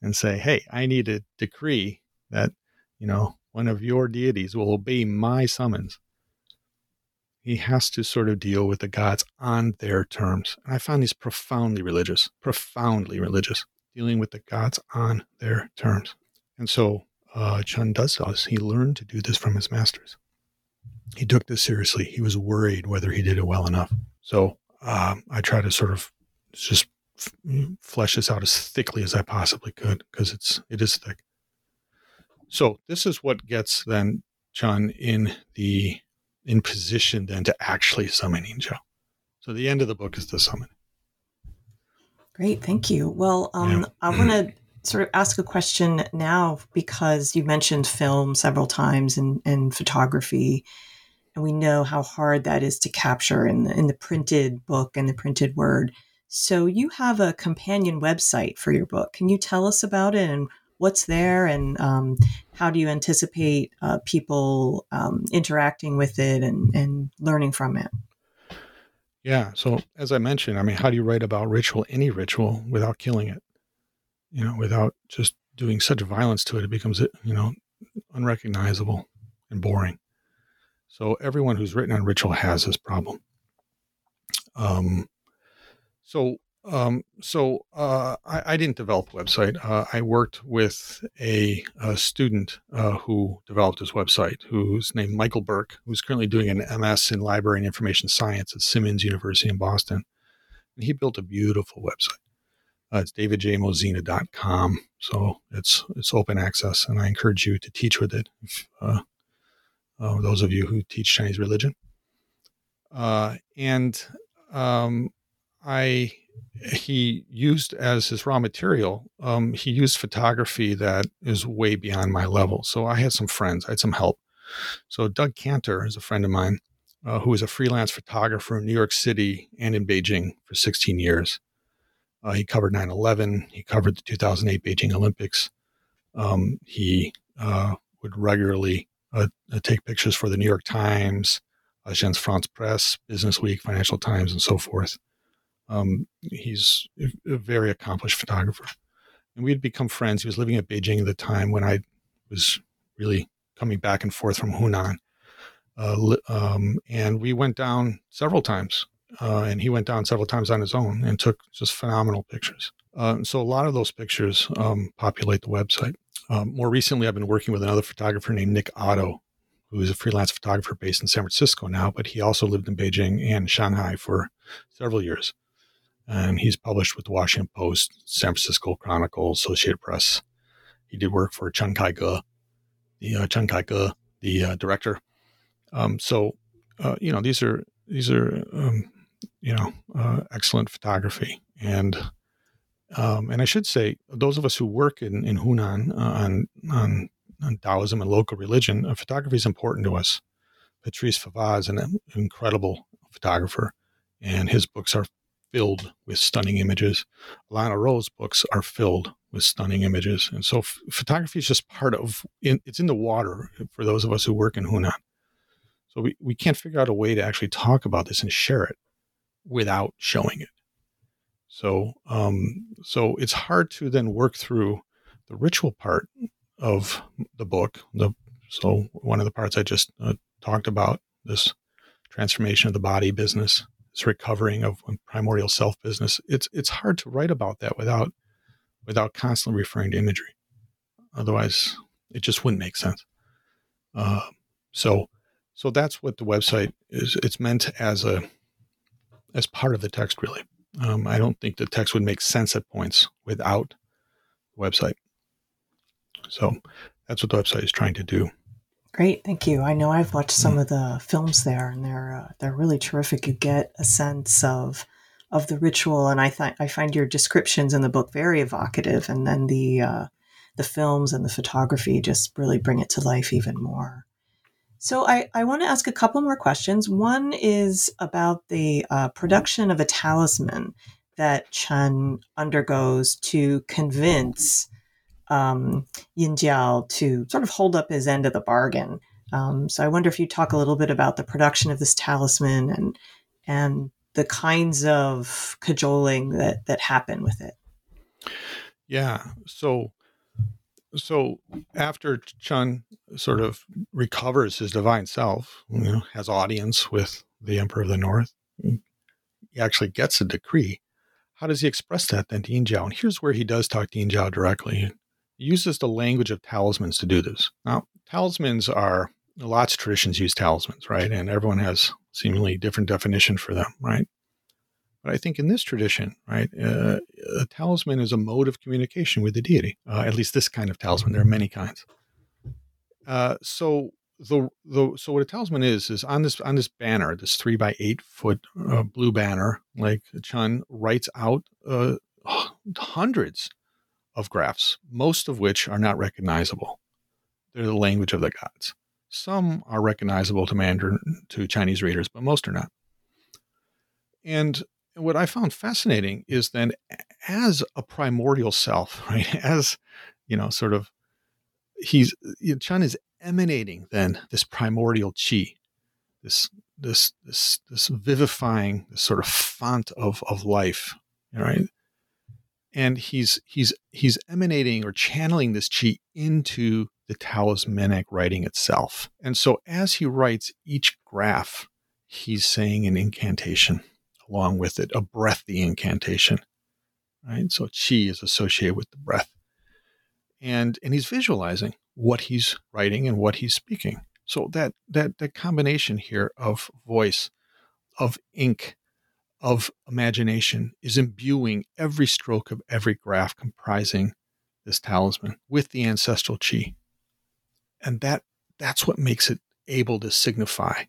and say, "Hey, I need a decree that, you know, one of your deities will obey my summons." He has to sort of deal with the gods on their terms. And I found these profoundly religious, profoundly religious dealing with the gods on their terms. And so uh, Chen does this. He learned to do this from his masters. He took this seriously. He was worried whether he did it well enough. So um, I try to sort of just f- flesh this out as thickly as I possibly could because it's it is thick. So this is what gets then Chen in the in position then to actually summon Yin Jiao. So the end of the book is the summon. Great, thank you. Well, um, yeah. I want to sort of ask a question now because you mentioned film several times and, and photography, and we know how hard that is to capture in the, in the printed book and the printed word. So you have a companion website for your book. Can you tell us about it and what's there, and um, how do you anticipate uh, people um, interacting with it and, and learning from it? Yeah. So as I mentioned, I mean, how do you write about ritual, any ritual, without killing it? You know, without just doing such violence to it, it becomes, you know, unrecognizable and boring. So everyone who's written on ritual has this problem. Um, so um, so uh, I, I, didn't develop a website. Uh, I worked with a, a student uh, who developed his website, who's named Michael Burke, who's currently doing an MS in Library and Information Science at Simmons University in Boston. And he built a beautiful website. Uh, it's davidjmozina.com. So it's it's open access, and I encourage you to teach with it. If, uh, uh, those of you who teach Chinese religion, and um, I he used as his raw material, um, he used photography that is way beyond my level. So I had some friends, I had some help. So Doug Kanter is a friend of mine uh, who was a freelance photographer in New York City and in Beijing for 16 years. Uh, he covered 9 11, he covered the 2008 Beijing Olympics. Um, he uh, would regularly uh, uh, take pictures for the New York Times, Agence France Presse, Business Week, Financial Times, and so forth. Um, he's a very accomplished photographer. And we had become friends. He was living at Beijing at the time when I was really coming back and forth from Hunan. Uh, um, and we went down several times, uh, and he went down several times on his own and took just phenomenal pictures. Uh, so a lot of those pictures um, populate the website. Um, more recently, I've been working with another photographer named Nick Otto, who is a freelance photographer based in San Francisco now, but he also lived in Beijing and Shanghai for several years and he's published with the Washington Post, San Francisco Chronicle, Associated Press. He did work for Chen Kaige, the uh, Chen Kaige, the uh, director. Um, so, uh, you know, these are these are um, you know uh, excellent photography, and um, and I should say those of us who work in in Hunan uh, on on on Taoism and local religion, uh, photography is important to us. Patrice Fava is an incredible photographer, and his books are filled with stunning images. Alain Arrault's books are filled with stunning images. And so f- photography is just part of in, it's in the water for those of us who work in Hunan. So we, we can't figure out a way to actually talk about this and share it without showing it. So um, so it's hard to then work through the ritual part of the book, the so one of the parts I just uh, talked about, this transformation of the body business, this recovering of primordial self business. It's it's hard to write about that without without constantly referring to imagery. Otherwise, it just wouldn't make sense. Uh, so so that's what the website is. It's meant as a as part of the text, really. Um, I don't think the text would make sense at points without the website. So that's what the website is trying to do. Great, thank you. I know I've watched some of the films there, and they're uh, they're really terrific. You get a sense of of the ritual, and I th- I find your descriptions in the book very evocative, and then the uh, the films and the photography just really bring it to life even more. So I, I want to ask a couple more questions. One is about the uh, production of a talisman that Chen undergoes to convince um, Yin Jiao to sort of hold up his end of the bargain. Um, so I wonder if you talk a little bit about the production of this talisman and and the kinds of cajoling that that happen with it. Yeah. So so after Chen sort of recovers his divine self, you know, has audience with the Emperor of the North, he actually gets a decree. How does he express that then to Yin Jiao? And here's where he does talk to Yin Jiao directly uses the language of talismans to do this. Now, talismans are lots of traditions use talismans, right? And everyone has seemingly different definition for them, right? But I think in this tradition, right, uh, a talisman is a mode of communication with the deity. Uh, at least this kind of talisman. There are many kinds. Uh, so the the so what a talisman is is on this on this banner, this three by eight foot uh, blue banner, like Chen writes out uh, hundreds of graphs, most of which are not recognizable. They're the language of the gods. Some are recognizable to Mandarin, to Chinese readers, but most are not. And what I found fascinating is then, as a primordial self, right, as you know, sort of, he's you know, Chen is emanating then this primordial chi, this this this this vivifying, this sort of font of of life, right? And he's he's he's emanating or channeling this chi into the talismanic writing itself. And so as he writes each graph, he's saying an incantation along with it, a breathy incantation. Right? So chi is associated with the breath. And and he's visualizing what he's writing and what he's speaking. So that that that combination here of voice, of ink, of imagination is imbuing every stroke of every graph comprising this talisman with the ancestral chi. And that that's what makes it able to signify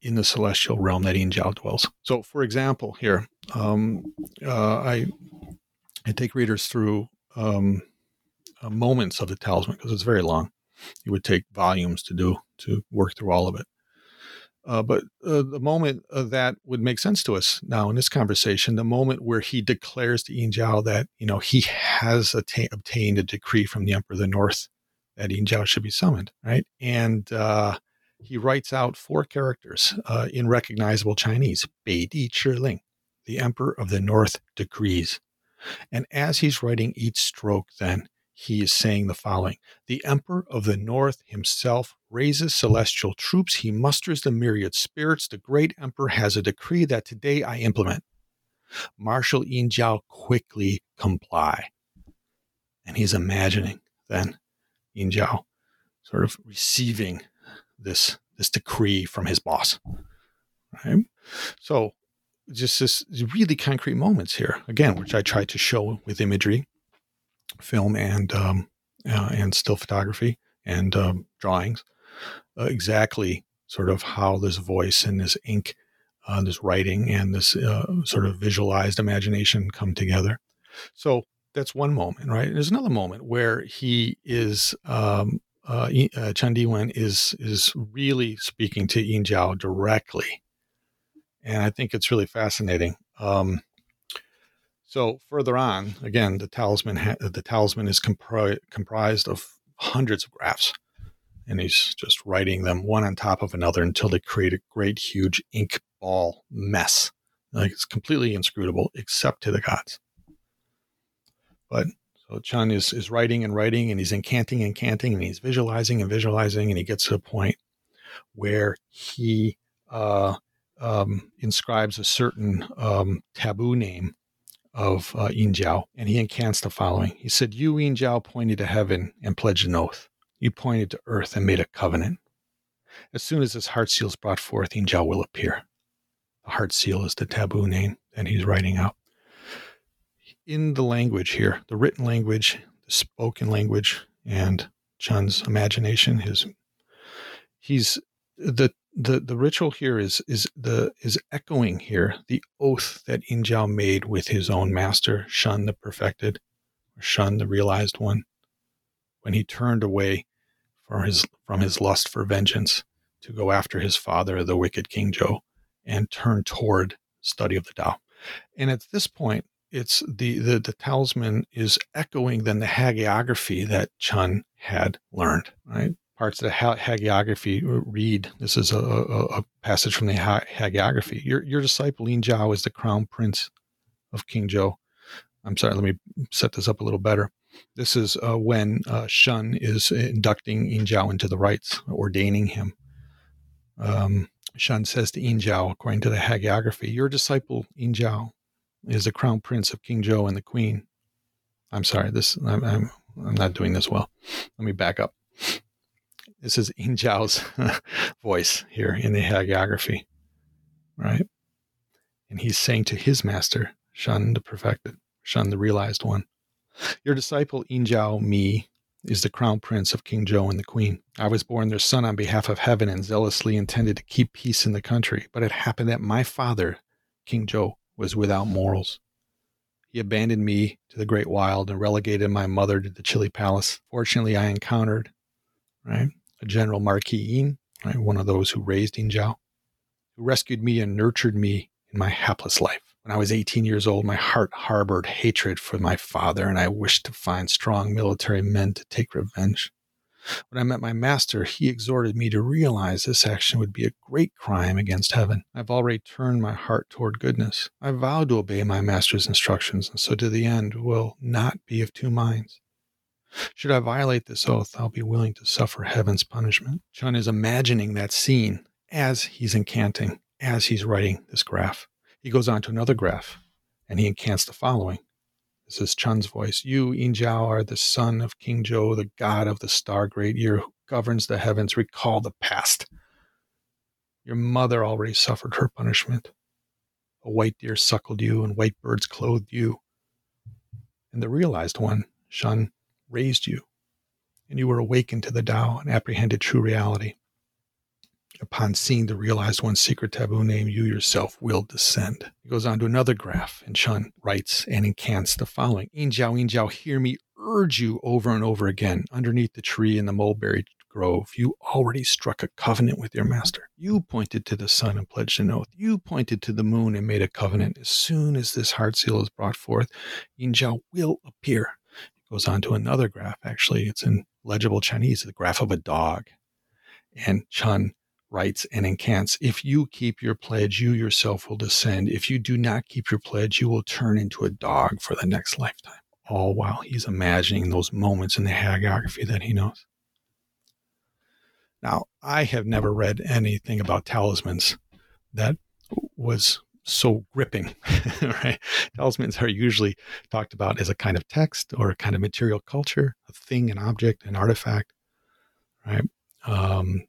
in the celestial realm that Jiao dwells. So, for example, here, um, uh, I, I take readers through um, uh, moments of the talisman because it's very long. It would take volumes to do to work through all of it. Uh, but uh, the moment uh, that would make sense to us now in this conversation, the moment where he declares to Yin Jiao that you know he has atta- obtained a decree from the Emperor of the North that Yin Jiao should be summoned, right? And uh, he writes out four characters uh, in recognizable Chinese: Bei Di Chi Ling, the Emperor of the North decrees. And as he's writing each stroke, then he is saying the following The Emperor of the North himself raises celestial troops. He musters the myriad spirits. The great Emperor has a decree that today I implement. Marshal Yin Jiao quickly comply. And he's imagining then Yin Jiao sort of receiving this, this decree from his boss. Right? So just this really concrete moments here, again, which I tried to show with imagery film and um, uh, and still photography and um, drawings, uh, exactly sort of how this voice and this ink, uh, this writing and this uh, sort of visualized imagination come together. So that's one moment, right? There's another moment where he is um, uh, uh, Chen Diwen is is really speaking to Yin Jiao directly, and I think it's really fascinating. Um, so further on, again, the talisman ha- the talisman is compri- comprised of hundreds of graphs, and he's just writing them one on top of another until they create a great, huge ink ball mess. Like it's completely inscrutable, except to the gods. But So Chen is, is writing and writing and he's incanting and canting and he's visualizing and visualizing and he gets to a point where he uh, um, inscribes a certain um, taboo name of uh, Yin Jiao, and he incants the following. He said, You, Yin Jiao, pointed to heaven and pledged an oath. You pointed to earth and made a covenant. As soon as this heart seal is brought forth, Yin Jiao will appear. The heart seal is the taboo name that he's writing out. In the language here, the written language, the spoken language, and Chen's imagination, his he's the the the ritual here is is the is echoing here the oath that Yin Jiao made with his own master Shun the perfected, or Shun the realized one, when he turned away from his from his lust for vengeance to go after his father, the wicked King Zhou, and turn toward study of the Tao. And at this point, it's the the, the talisman is echoing then the hagiography that Chen had learned, right? Parts of the hagiography uh, read. This is a, a, a passage from the hagiography. Your, your disciple Yin Jiao is the crown prince of king zhou. I'm sorry let me set this up a little better. This is uh, when uh, shun is inducting Yin Jiao into the rites ordaining him. Um, shun says to Yin Jiao according to the hagiography your disciple Yin Jiao is the crown prince of king zhou and the queen. I'm sorry this I'm, I'm, I'm not doing this well. Let me back up this is Yin Jiao's voice here in the hagiography, right? And he's saying to his master, Shun the perfected, Shun the realized one, Your disciple Yin Jiao, me, is the crown prince of King Zhou and the queen. I was born their son on behalf of heaven and zealously intended to keep peace in the country, but it happened that my father, King Zhou, was without morals. He abandoned me to the great wild and relegated my mother to the chilly palace. Fortunately, I encountered, right, General Marquis Yin, right, one of those who raised Yin Jiao, who rescued me and nurtured me in my hapless life. When I was 18 years old, my heart harbored hatred for my father, and I wished to find strong military men to take revenge. When I met my master, he exhorted me to realize this action would be a great crime against heaven. I've already turned my heart toward goodness. I vow to obey my master's instructions, and so to the end will not be of two minds. Should I violate this oath, I'll be willing to suffer heaven's punishment. Chen is imagining that scene as he's incanting, as he's writing this graph. He goes on to another graph and he incants the following. This is Chen's voice. You, Yin Jiao, are the son of King Zhou, the god of the star great year who governs the heavens. Recall the past. Your mother already suffered her punishment. A white deer suckled you, and white birds clothed you. And the realized one, Shun, raised you, and you were awakened to the Tao and apprehended true reality. Upon seeing the realized one secret taboo name, you yourself will descend. He goes on to another graph, and Chen writes and incants the following Yin Jiao, Yin Jiao, hear me urge you over and over again. Underneath the tree in the mulberry grove, you already struck a covenant with your master. You pointed to the sun and pledged an oath. You pointed to the moon and made a covenant. As soon as this heart seal is brought forth, Yin Jiao will appear goes on to another graph. Actually, it's in legible Chinese, the graph of a dog. And Chen writes and incants If you keep your pledge, you yourself will descend. If you do not keep your pledge, you will turn into a dog for the next lifetime. All while he's imagining those moments in the hagiography that he knows. Now, I have never read anything about talismans that was so gripping, right? Talismans are usually talked about as a kind of text or a kind of material culture, a thing, an object, an artifact, right? Um,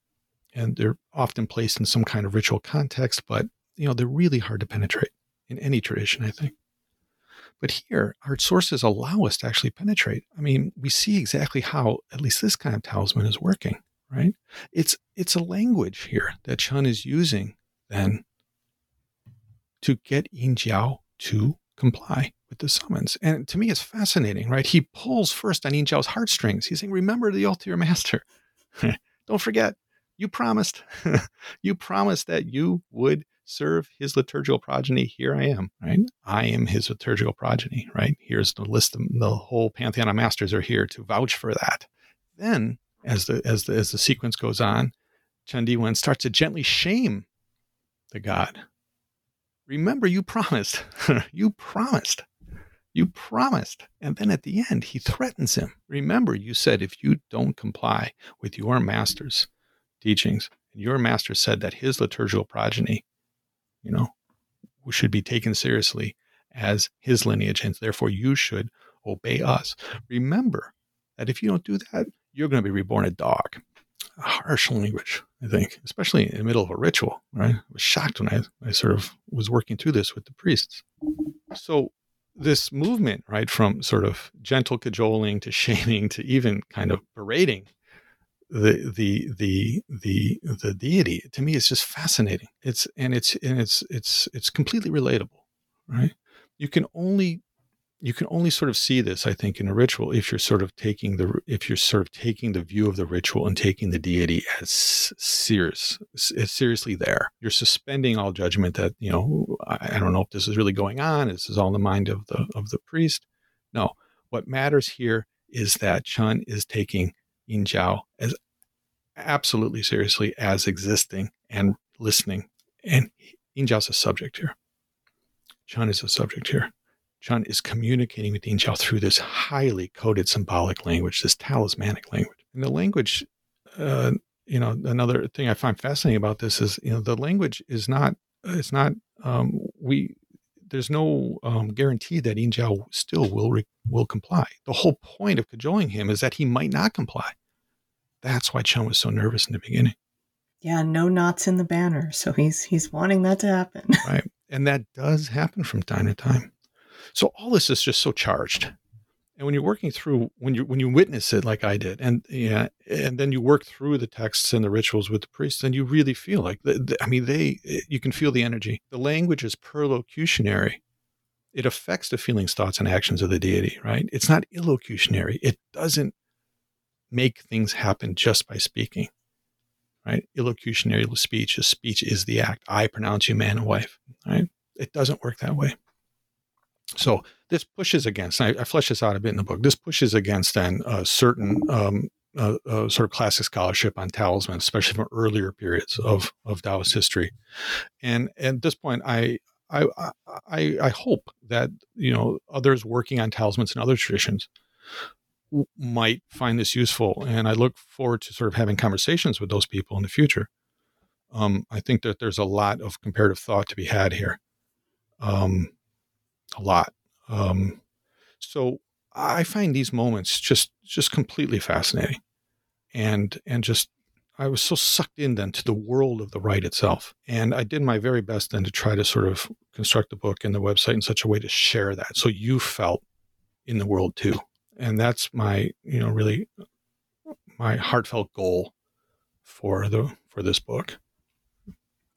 and they're often placed in some kind of ritual context, but you know they're really hard to penetrate in any tradition, I think. But here, our sources allow us to actually penetrate. I mean, we see exactly how at least this kind of talisman is working, right? It's it's a language here that Chen is using then to get Yin Jiao to comply with the summons. And to me, it's fascinating, right? He pulls first on Yin Jiao's heartstrings. He's saying, Remember the oath to your master. Don't forget, you promised. you promised that you would serve his liturgical progeny. Here I am, right? I am his liturgical progeny, right? Here's the list of the whole pantheon of masters are here to vouch for that. Then, as the as the as the sequence goes on, Chen Diwen starts to gently shame the god Remember, you promised. you promised You promised. And then at the end, he threatens him. Remember, you said if you don't comply with your master's teachings, and your master said that his liturgical progeny, you know, should be taken seriously as his lineage, and therefore you should obey us. Remember that if you don't do that, you're going to be reborn a dog. Harsh language, I think, especially in the middle of a ritual, right? I was shocked when I, I sort of was working through this with the priests. So this movement, right, from sort of gentle cajoling to shaming to even kind of berating the the the the the deity to me is just fascinating. It's and it's and it's it's it's completely relatable, right? You can only you can only sort of see this, I think, in a ritual if you're sort of taking the if you're sort of taking the view of the ritual and taking the deity as serious, as seriously there. You're suspending all judgment that you know. I, don't know if this is really going on. This is all in the mind of the of the priest. No, what matters here is that Chen is taking Yin Jiao as absolutely seriously as existing and listening, and Yin Jiao's a subject here. Chen is a subject here. Chen is communicating with Yin Jiao through this highly coded symbolic language, this talismanic language. And the language, uh, you know, another thing I find fascinating about this is, you know, the language is not, it's not, um, we, there's no um, guarantee that Yin Jiao still will re- will comply. The whole point of cajoling him is that he might not comply. That's why Chen was so nervous in the beginning. Yeah, no knots in the banner, so he's he's wanting that to happen. right, and that does happen from time to time. So all this is just so charged. And when you're working through, when you when you witness it like I did, and yeah, and then you work through the texts and the rituals with the priests, then you really feel like, the, the, I mean, they, you can feel the energy. The language is perlocutionary. It affects the feelings, thoughts, and actions of the deity. Right? It's not illocutionary. It doesn't make things happen just by speaking. Right? Illocutionary speech is speech is the act. I pronounce you man and wife. Right? It doesn't work that way. So this pushes against, I, I, flesh this out a bit in the book. This pushes against a certain um, sort of classic scholarship on talisman, especially from earlier periods of of Taoist history. And, and at this point, I, I I I hope that you know others working on talismans and other traditions might find this useful, and I look forward to sort of having conversations with those people in the future. Um, I think that there's a lot of comparative thought to be had here. Um, a lot. Um, so I find these moments just just completely fascinating, and and just I was so sucked in then to the world of the rite itself, and I did my very best then to try to sort of construct the book and the website in such a way to share that, so you felt in the world too, and that's my you know really my heartfelt goal for the for this book.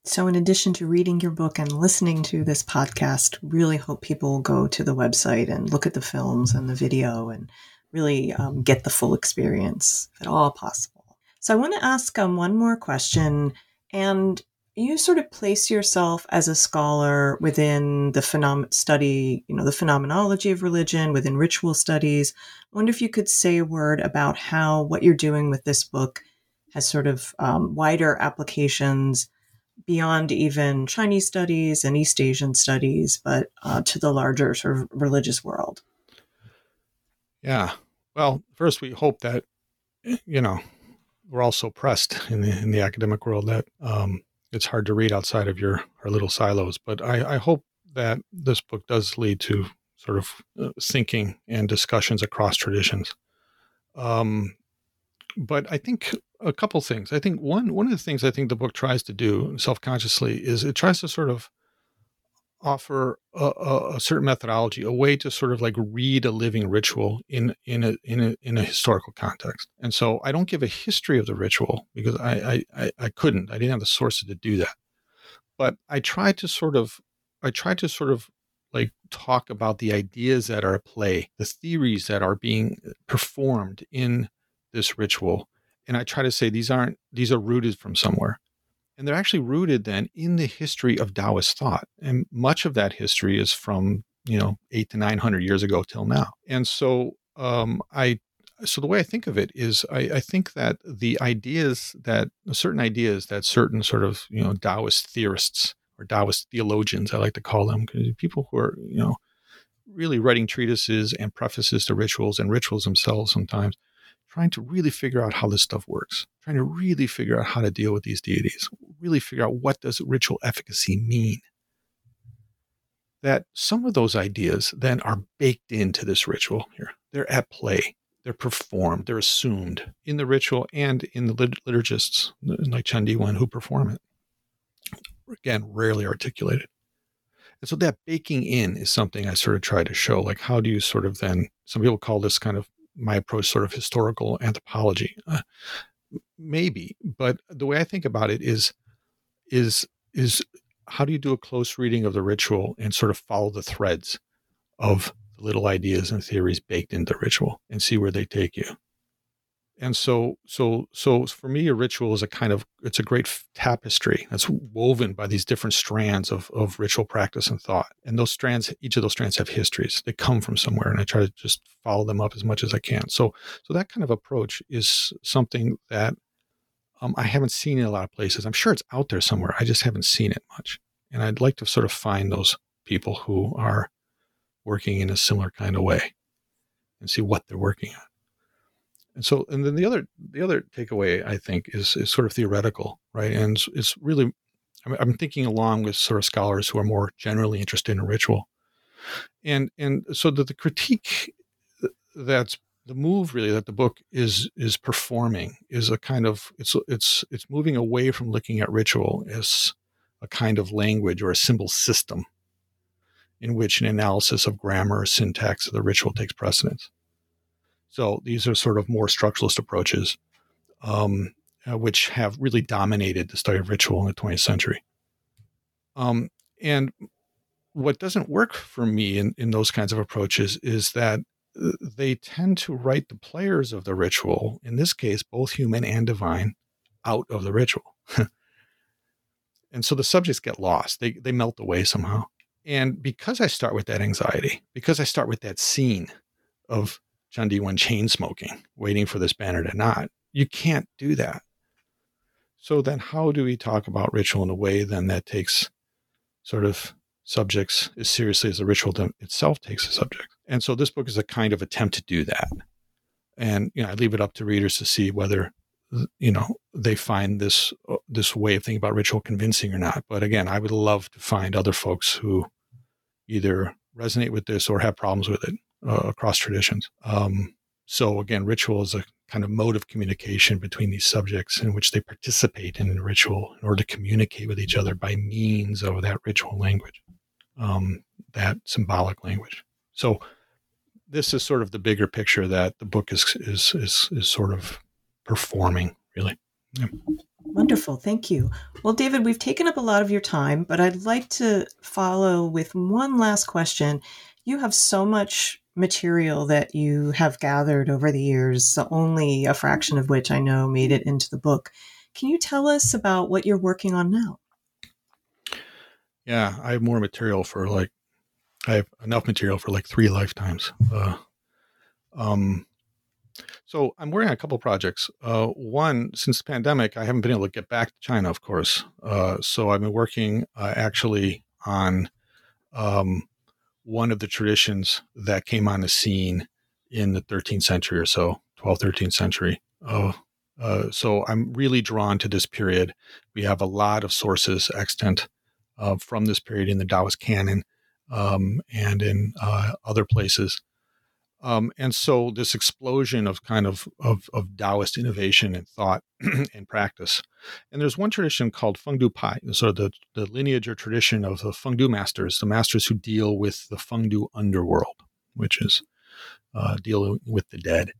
So, in addition to reading your book and listening to this podcast, really hope people go to the website and look at the films and the video and really um, get the full experience if at all possible. So, I want to ask um, one more question. And you sort of place yourself as a scholar within the phenom- study, you know, the phenomenology of religion, within ritual studies. I wonder if you could say a word about how what you're doing with this book has sort of um, wider applications beyond even Chinese studies and East Asian studies, but uh, to the larger sort of religious world. Yeah. Well, first, we hope that, you know, we're all so pressed in the, in the academic world that um, it's hard to read outside of your our little silos. But I, I hope that this book does lead to sort of uh, thinking and discussions across traditions. Um, but I think a couple things. I think one one of the things I think the book tries to do self consciously is it tries to sort of offer a, a, a, certain methodology, a way to sort of like read a living ritual in in a in a in a historical context. And so I don't give a history of the ritual because I I I couldn't. I didn't have the sources to do that. But I tried to sort of I tried to sort of like talk about the ideas that are at play, the theories that are being uh, performed in this ritual and I try to say these aren't these are rooted from somewhere. And they're actually rooted then in the history of Taoist thought. And much of that history is from, you know, eight to 900 years ago till now. And so um, I, so the way I think of it is I, I think that the ideas that certain ideas that certain sort of, you know, Taoist theorists or Taoist theologians, I like to call them, people who are, you know, really writing treatises and prefaces to rituals and rituals themselves sometimes, trying to really figure out how this stuff works, trying to really figure out how to deal with these deities, really figure out what does ritual efficacy mean. That some of those ideas then are baked into this ritual here. They're at play. They're performed. They're assumed in the ritual and in the liturgists like Chen Diwen who perform it. Again, rarely articulated. And so that baking in is something I sort of try to show. Like, how do you sort of then, some people call this kind of my approach sort of historical anthropology. Uh, maybe, but the way I think about it is, is, is how do you do a close reading of the ritual and sort of follow the threads of little ideas and theories baked into the ritual and see where they take you? And so so so for me a ritual is a kind of it's a great tapestry that's woven by these different strands of of ritual practice and thought. And those strands each of those strands have histories. They come from somewhere and i try to just follow them up as much as i can. So so that kind of approach is something that um, i haven't seen in a lot of places. I'm sure it's out there somewhere. I just haven't seen it much. And i'd like to sort of find those people who are working in a similar kind of way and see what they're working on and so, and then the other the other takeaway I think is is sort of theoretical, right? And it's, it's really I'm thinking along with sort of scholars who are more generally interested in ritual, and and so that the critique that's the move really that the book is is performing is a kind of it's it's it's moving away from looking at ritual as a kind of language or a symbol system in which an analysis of grammar or syntax of the ritual takes precedence so these are sort of more structuralist approaches, um, uh, which have really dominated the study of ritual in the 20th century. Um, and what doesn't work for me in, in those kinds of approaches is that uh, they tend to write the players of the ritual, in this case, both human and divine, out of the ritual. and so the subjects get lost, they, they melt away somehow. And because I start with that anxiety, because I start with that scene of Chen Diwen chain smoking, waiting for this banner to knot. You can't do that. So then how do we talk about ritual in a way then that takes sort of subjects as seriously as the ritual itself takes a subject? And so this book is a kind of attempt to do that. And you know, I leave it up to readers to see whether you know they find this uh, this way of thinking about ritual convincing or not. But again, I would love to find other folks who either resonate with this or have problems with it uh, across traditions. Um, so again, ritual is a kind of mode of communication between these subjects in which they participate in ritual in order to communicate with each other by means of that ritual language, um, that symbolic language. So this is sort of the bigger picture that the book is is is, is sort of performing, really. Yeah. Wonderful. Thank you. Well, David, we've taken up a lot of your time, but I'd like to follow with one last question. You have so much material that you have gathered over the years, only a fraction of which I know made it into the book. Can you tell us about what you're working on now? Yeah, I have more material for like, I have enough material for like three lifetimes. Uh, um, so I'm working on a couple projects. Uh, one, since the pandemic, I haven't been able to get back to China, of course. Uh, so I've been working uh, actually on um, one of the traditions that came on the scene in the 13th century or so, 12th, 13th century. Uh, uh, so I'm really drawn to this period. We have a lot of sources extant uh, from this period in the Taoist canon um, and in uh, other places. Um, and so this explosion of kind of, of, of Taoist innovation and thought and practice. And there's one tradition called Fengdu Pai, sort of the, the lineage or tradition of the Fengdu masters, the masters who deal with the Fengdu underworld, which is uh, dealing with the dead.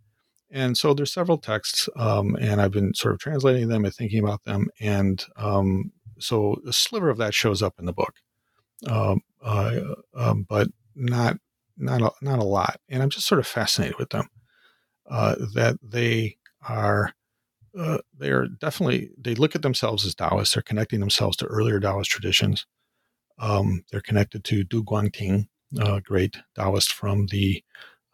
And so there's several texts, um, and I've been sort of translating them and thinking about them. And um, so a sliver of that shows up in the book, um, uh, um, but not not a, not a lot, and I'm just sort of fascinated with them. Uh, that they are uh, they are definitely they look at themselves as Taoists. They're connecting themselves to earlier Taoist traditions. Um, they're connected to Du Guangting, a great Taoist from the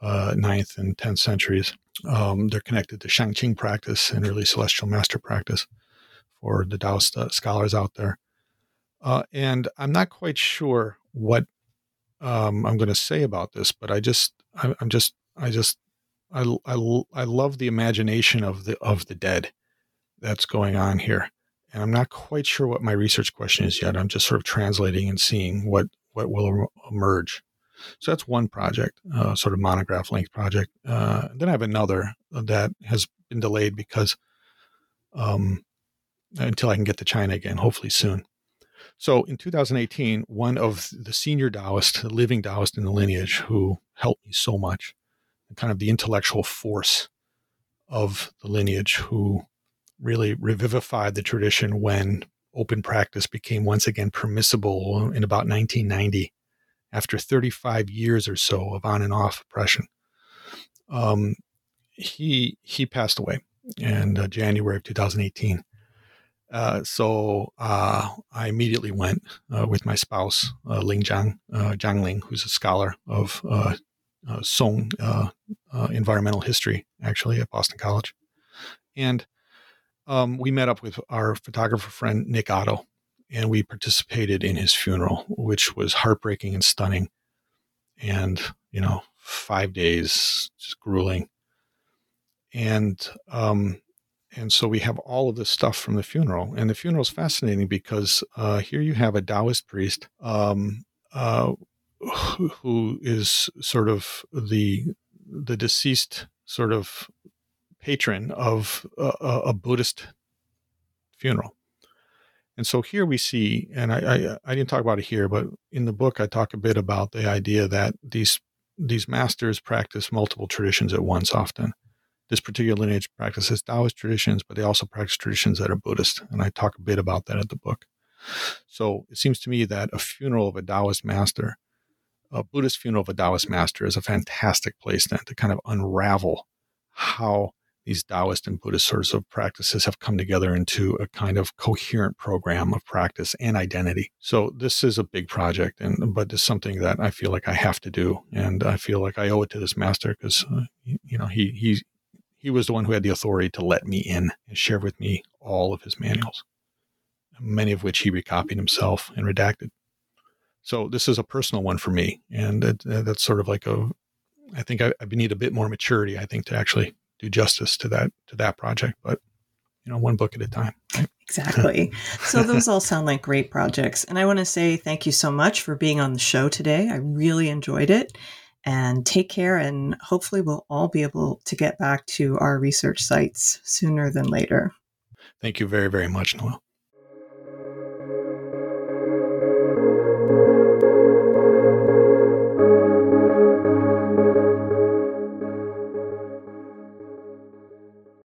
uh, 9th and 10th centuries. Um, they're connected to Shangqing practice and early celestial master practice for the Taoist uh, scholars out there. Uh, and I'm not quite sure what um, I'm going to say about this, but I just, I, I'm just, I just, I, I, I love the imagination of the of the dead that's going on here, and I'm not quite sure what my research question is yet. I'm just sort of translating and seeing what what will emerge. So that's one project, uh, sort of monograph length project. Uh, then I have another that has been delayed because um, until I can get to China again, hopefully soon. So in 2018, one of the senior Taoist, the living Taoist in the lineage, who helped me so much, kind of the intellectual force of the lineage, who really revivified the tradition when open practice became once again permissible in about 1990, after 35 years or so of on and off oppression. Um, he he passed away in uh, January of 2018. Uh, so uh, I immediately went uh, with my spouse, uh, Ling Jiang, uh, Jiang Ling, who's a scholar of uh, Song environmental history, actually at Boston College, and um, we met up with our photographer friend Nick Otto, and we participated in his funeral, which was heartbreaking and stunning, and you know, five days just grueling, and um, and so we have all of this stuff from the funeral, and the funeral is fascinating because uh, here you have a Taoist priest. Um, uh, who is sort of the the deceased sort of patron of a, a Buddhist funeral. And so here we see, and I, I, I didn't talk about it here, but in the book I talk a bit about the idea that these these masters practice multiple traditions at once. Often, this particular lineage practices Taoist traditions, but they also practice traditions that are Buddhist, and I talk a bit about that in the book. So it seems to me that a funeral of a Taoist master, a Buddhist funeral of a Taoist master, is a fantastic place then to kind of unravel how these Taoist and Buddhist sorts of practices have come together into a kind of coherent program of practice and identity. So this is a big project, and but it's something that I feel like I have to do, and I feel like I owe it to this master because uh, you know he he he was the one who had the authority to let me in and share with me all of his manuals, many of which he recopied himself and redacted. So this is a personal one for me, and it, that's sort of like a. I think I, I need a bit more maturity. I think to actually do justice to that to that project but you know one book at a time right? exactly so those all sound like great projects and i want to say thank you so much for being on the show today i really enjoyed it and take care and hopefully we'll all be able to get back to our research sites sooner than later. Thank you very very much noel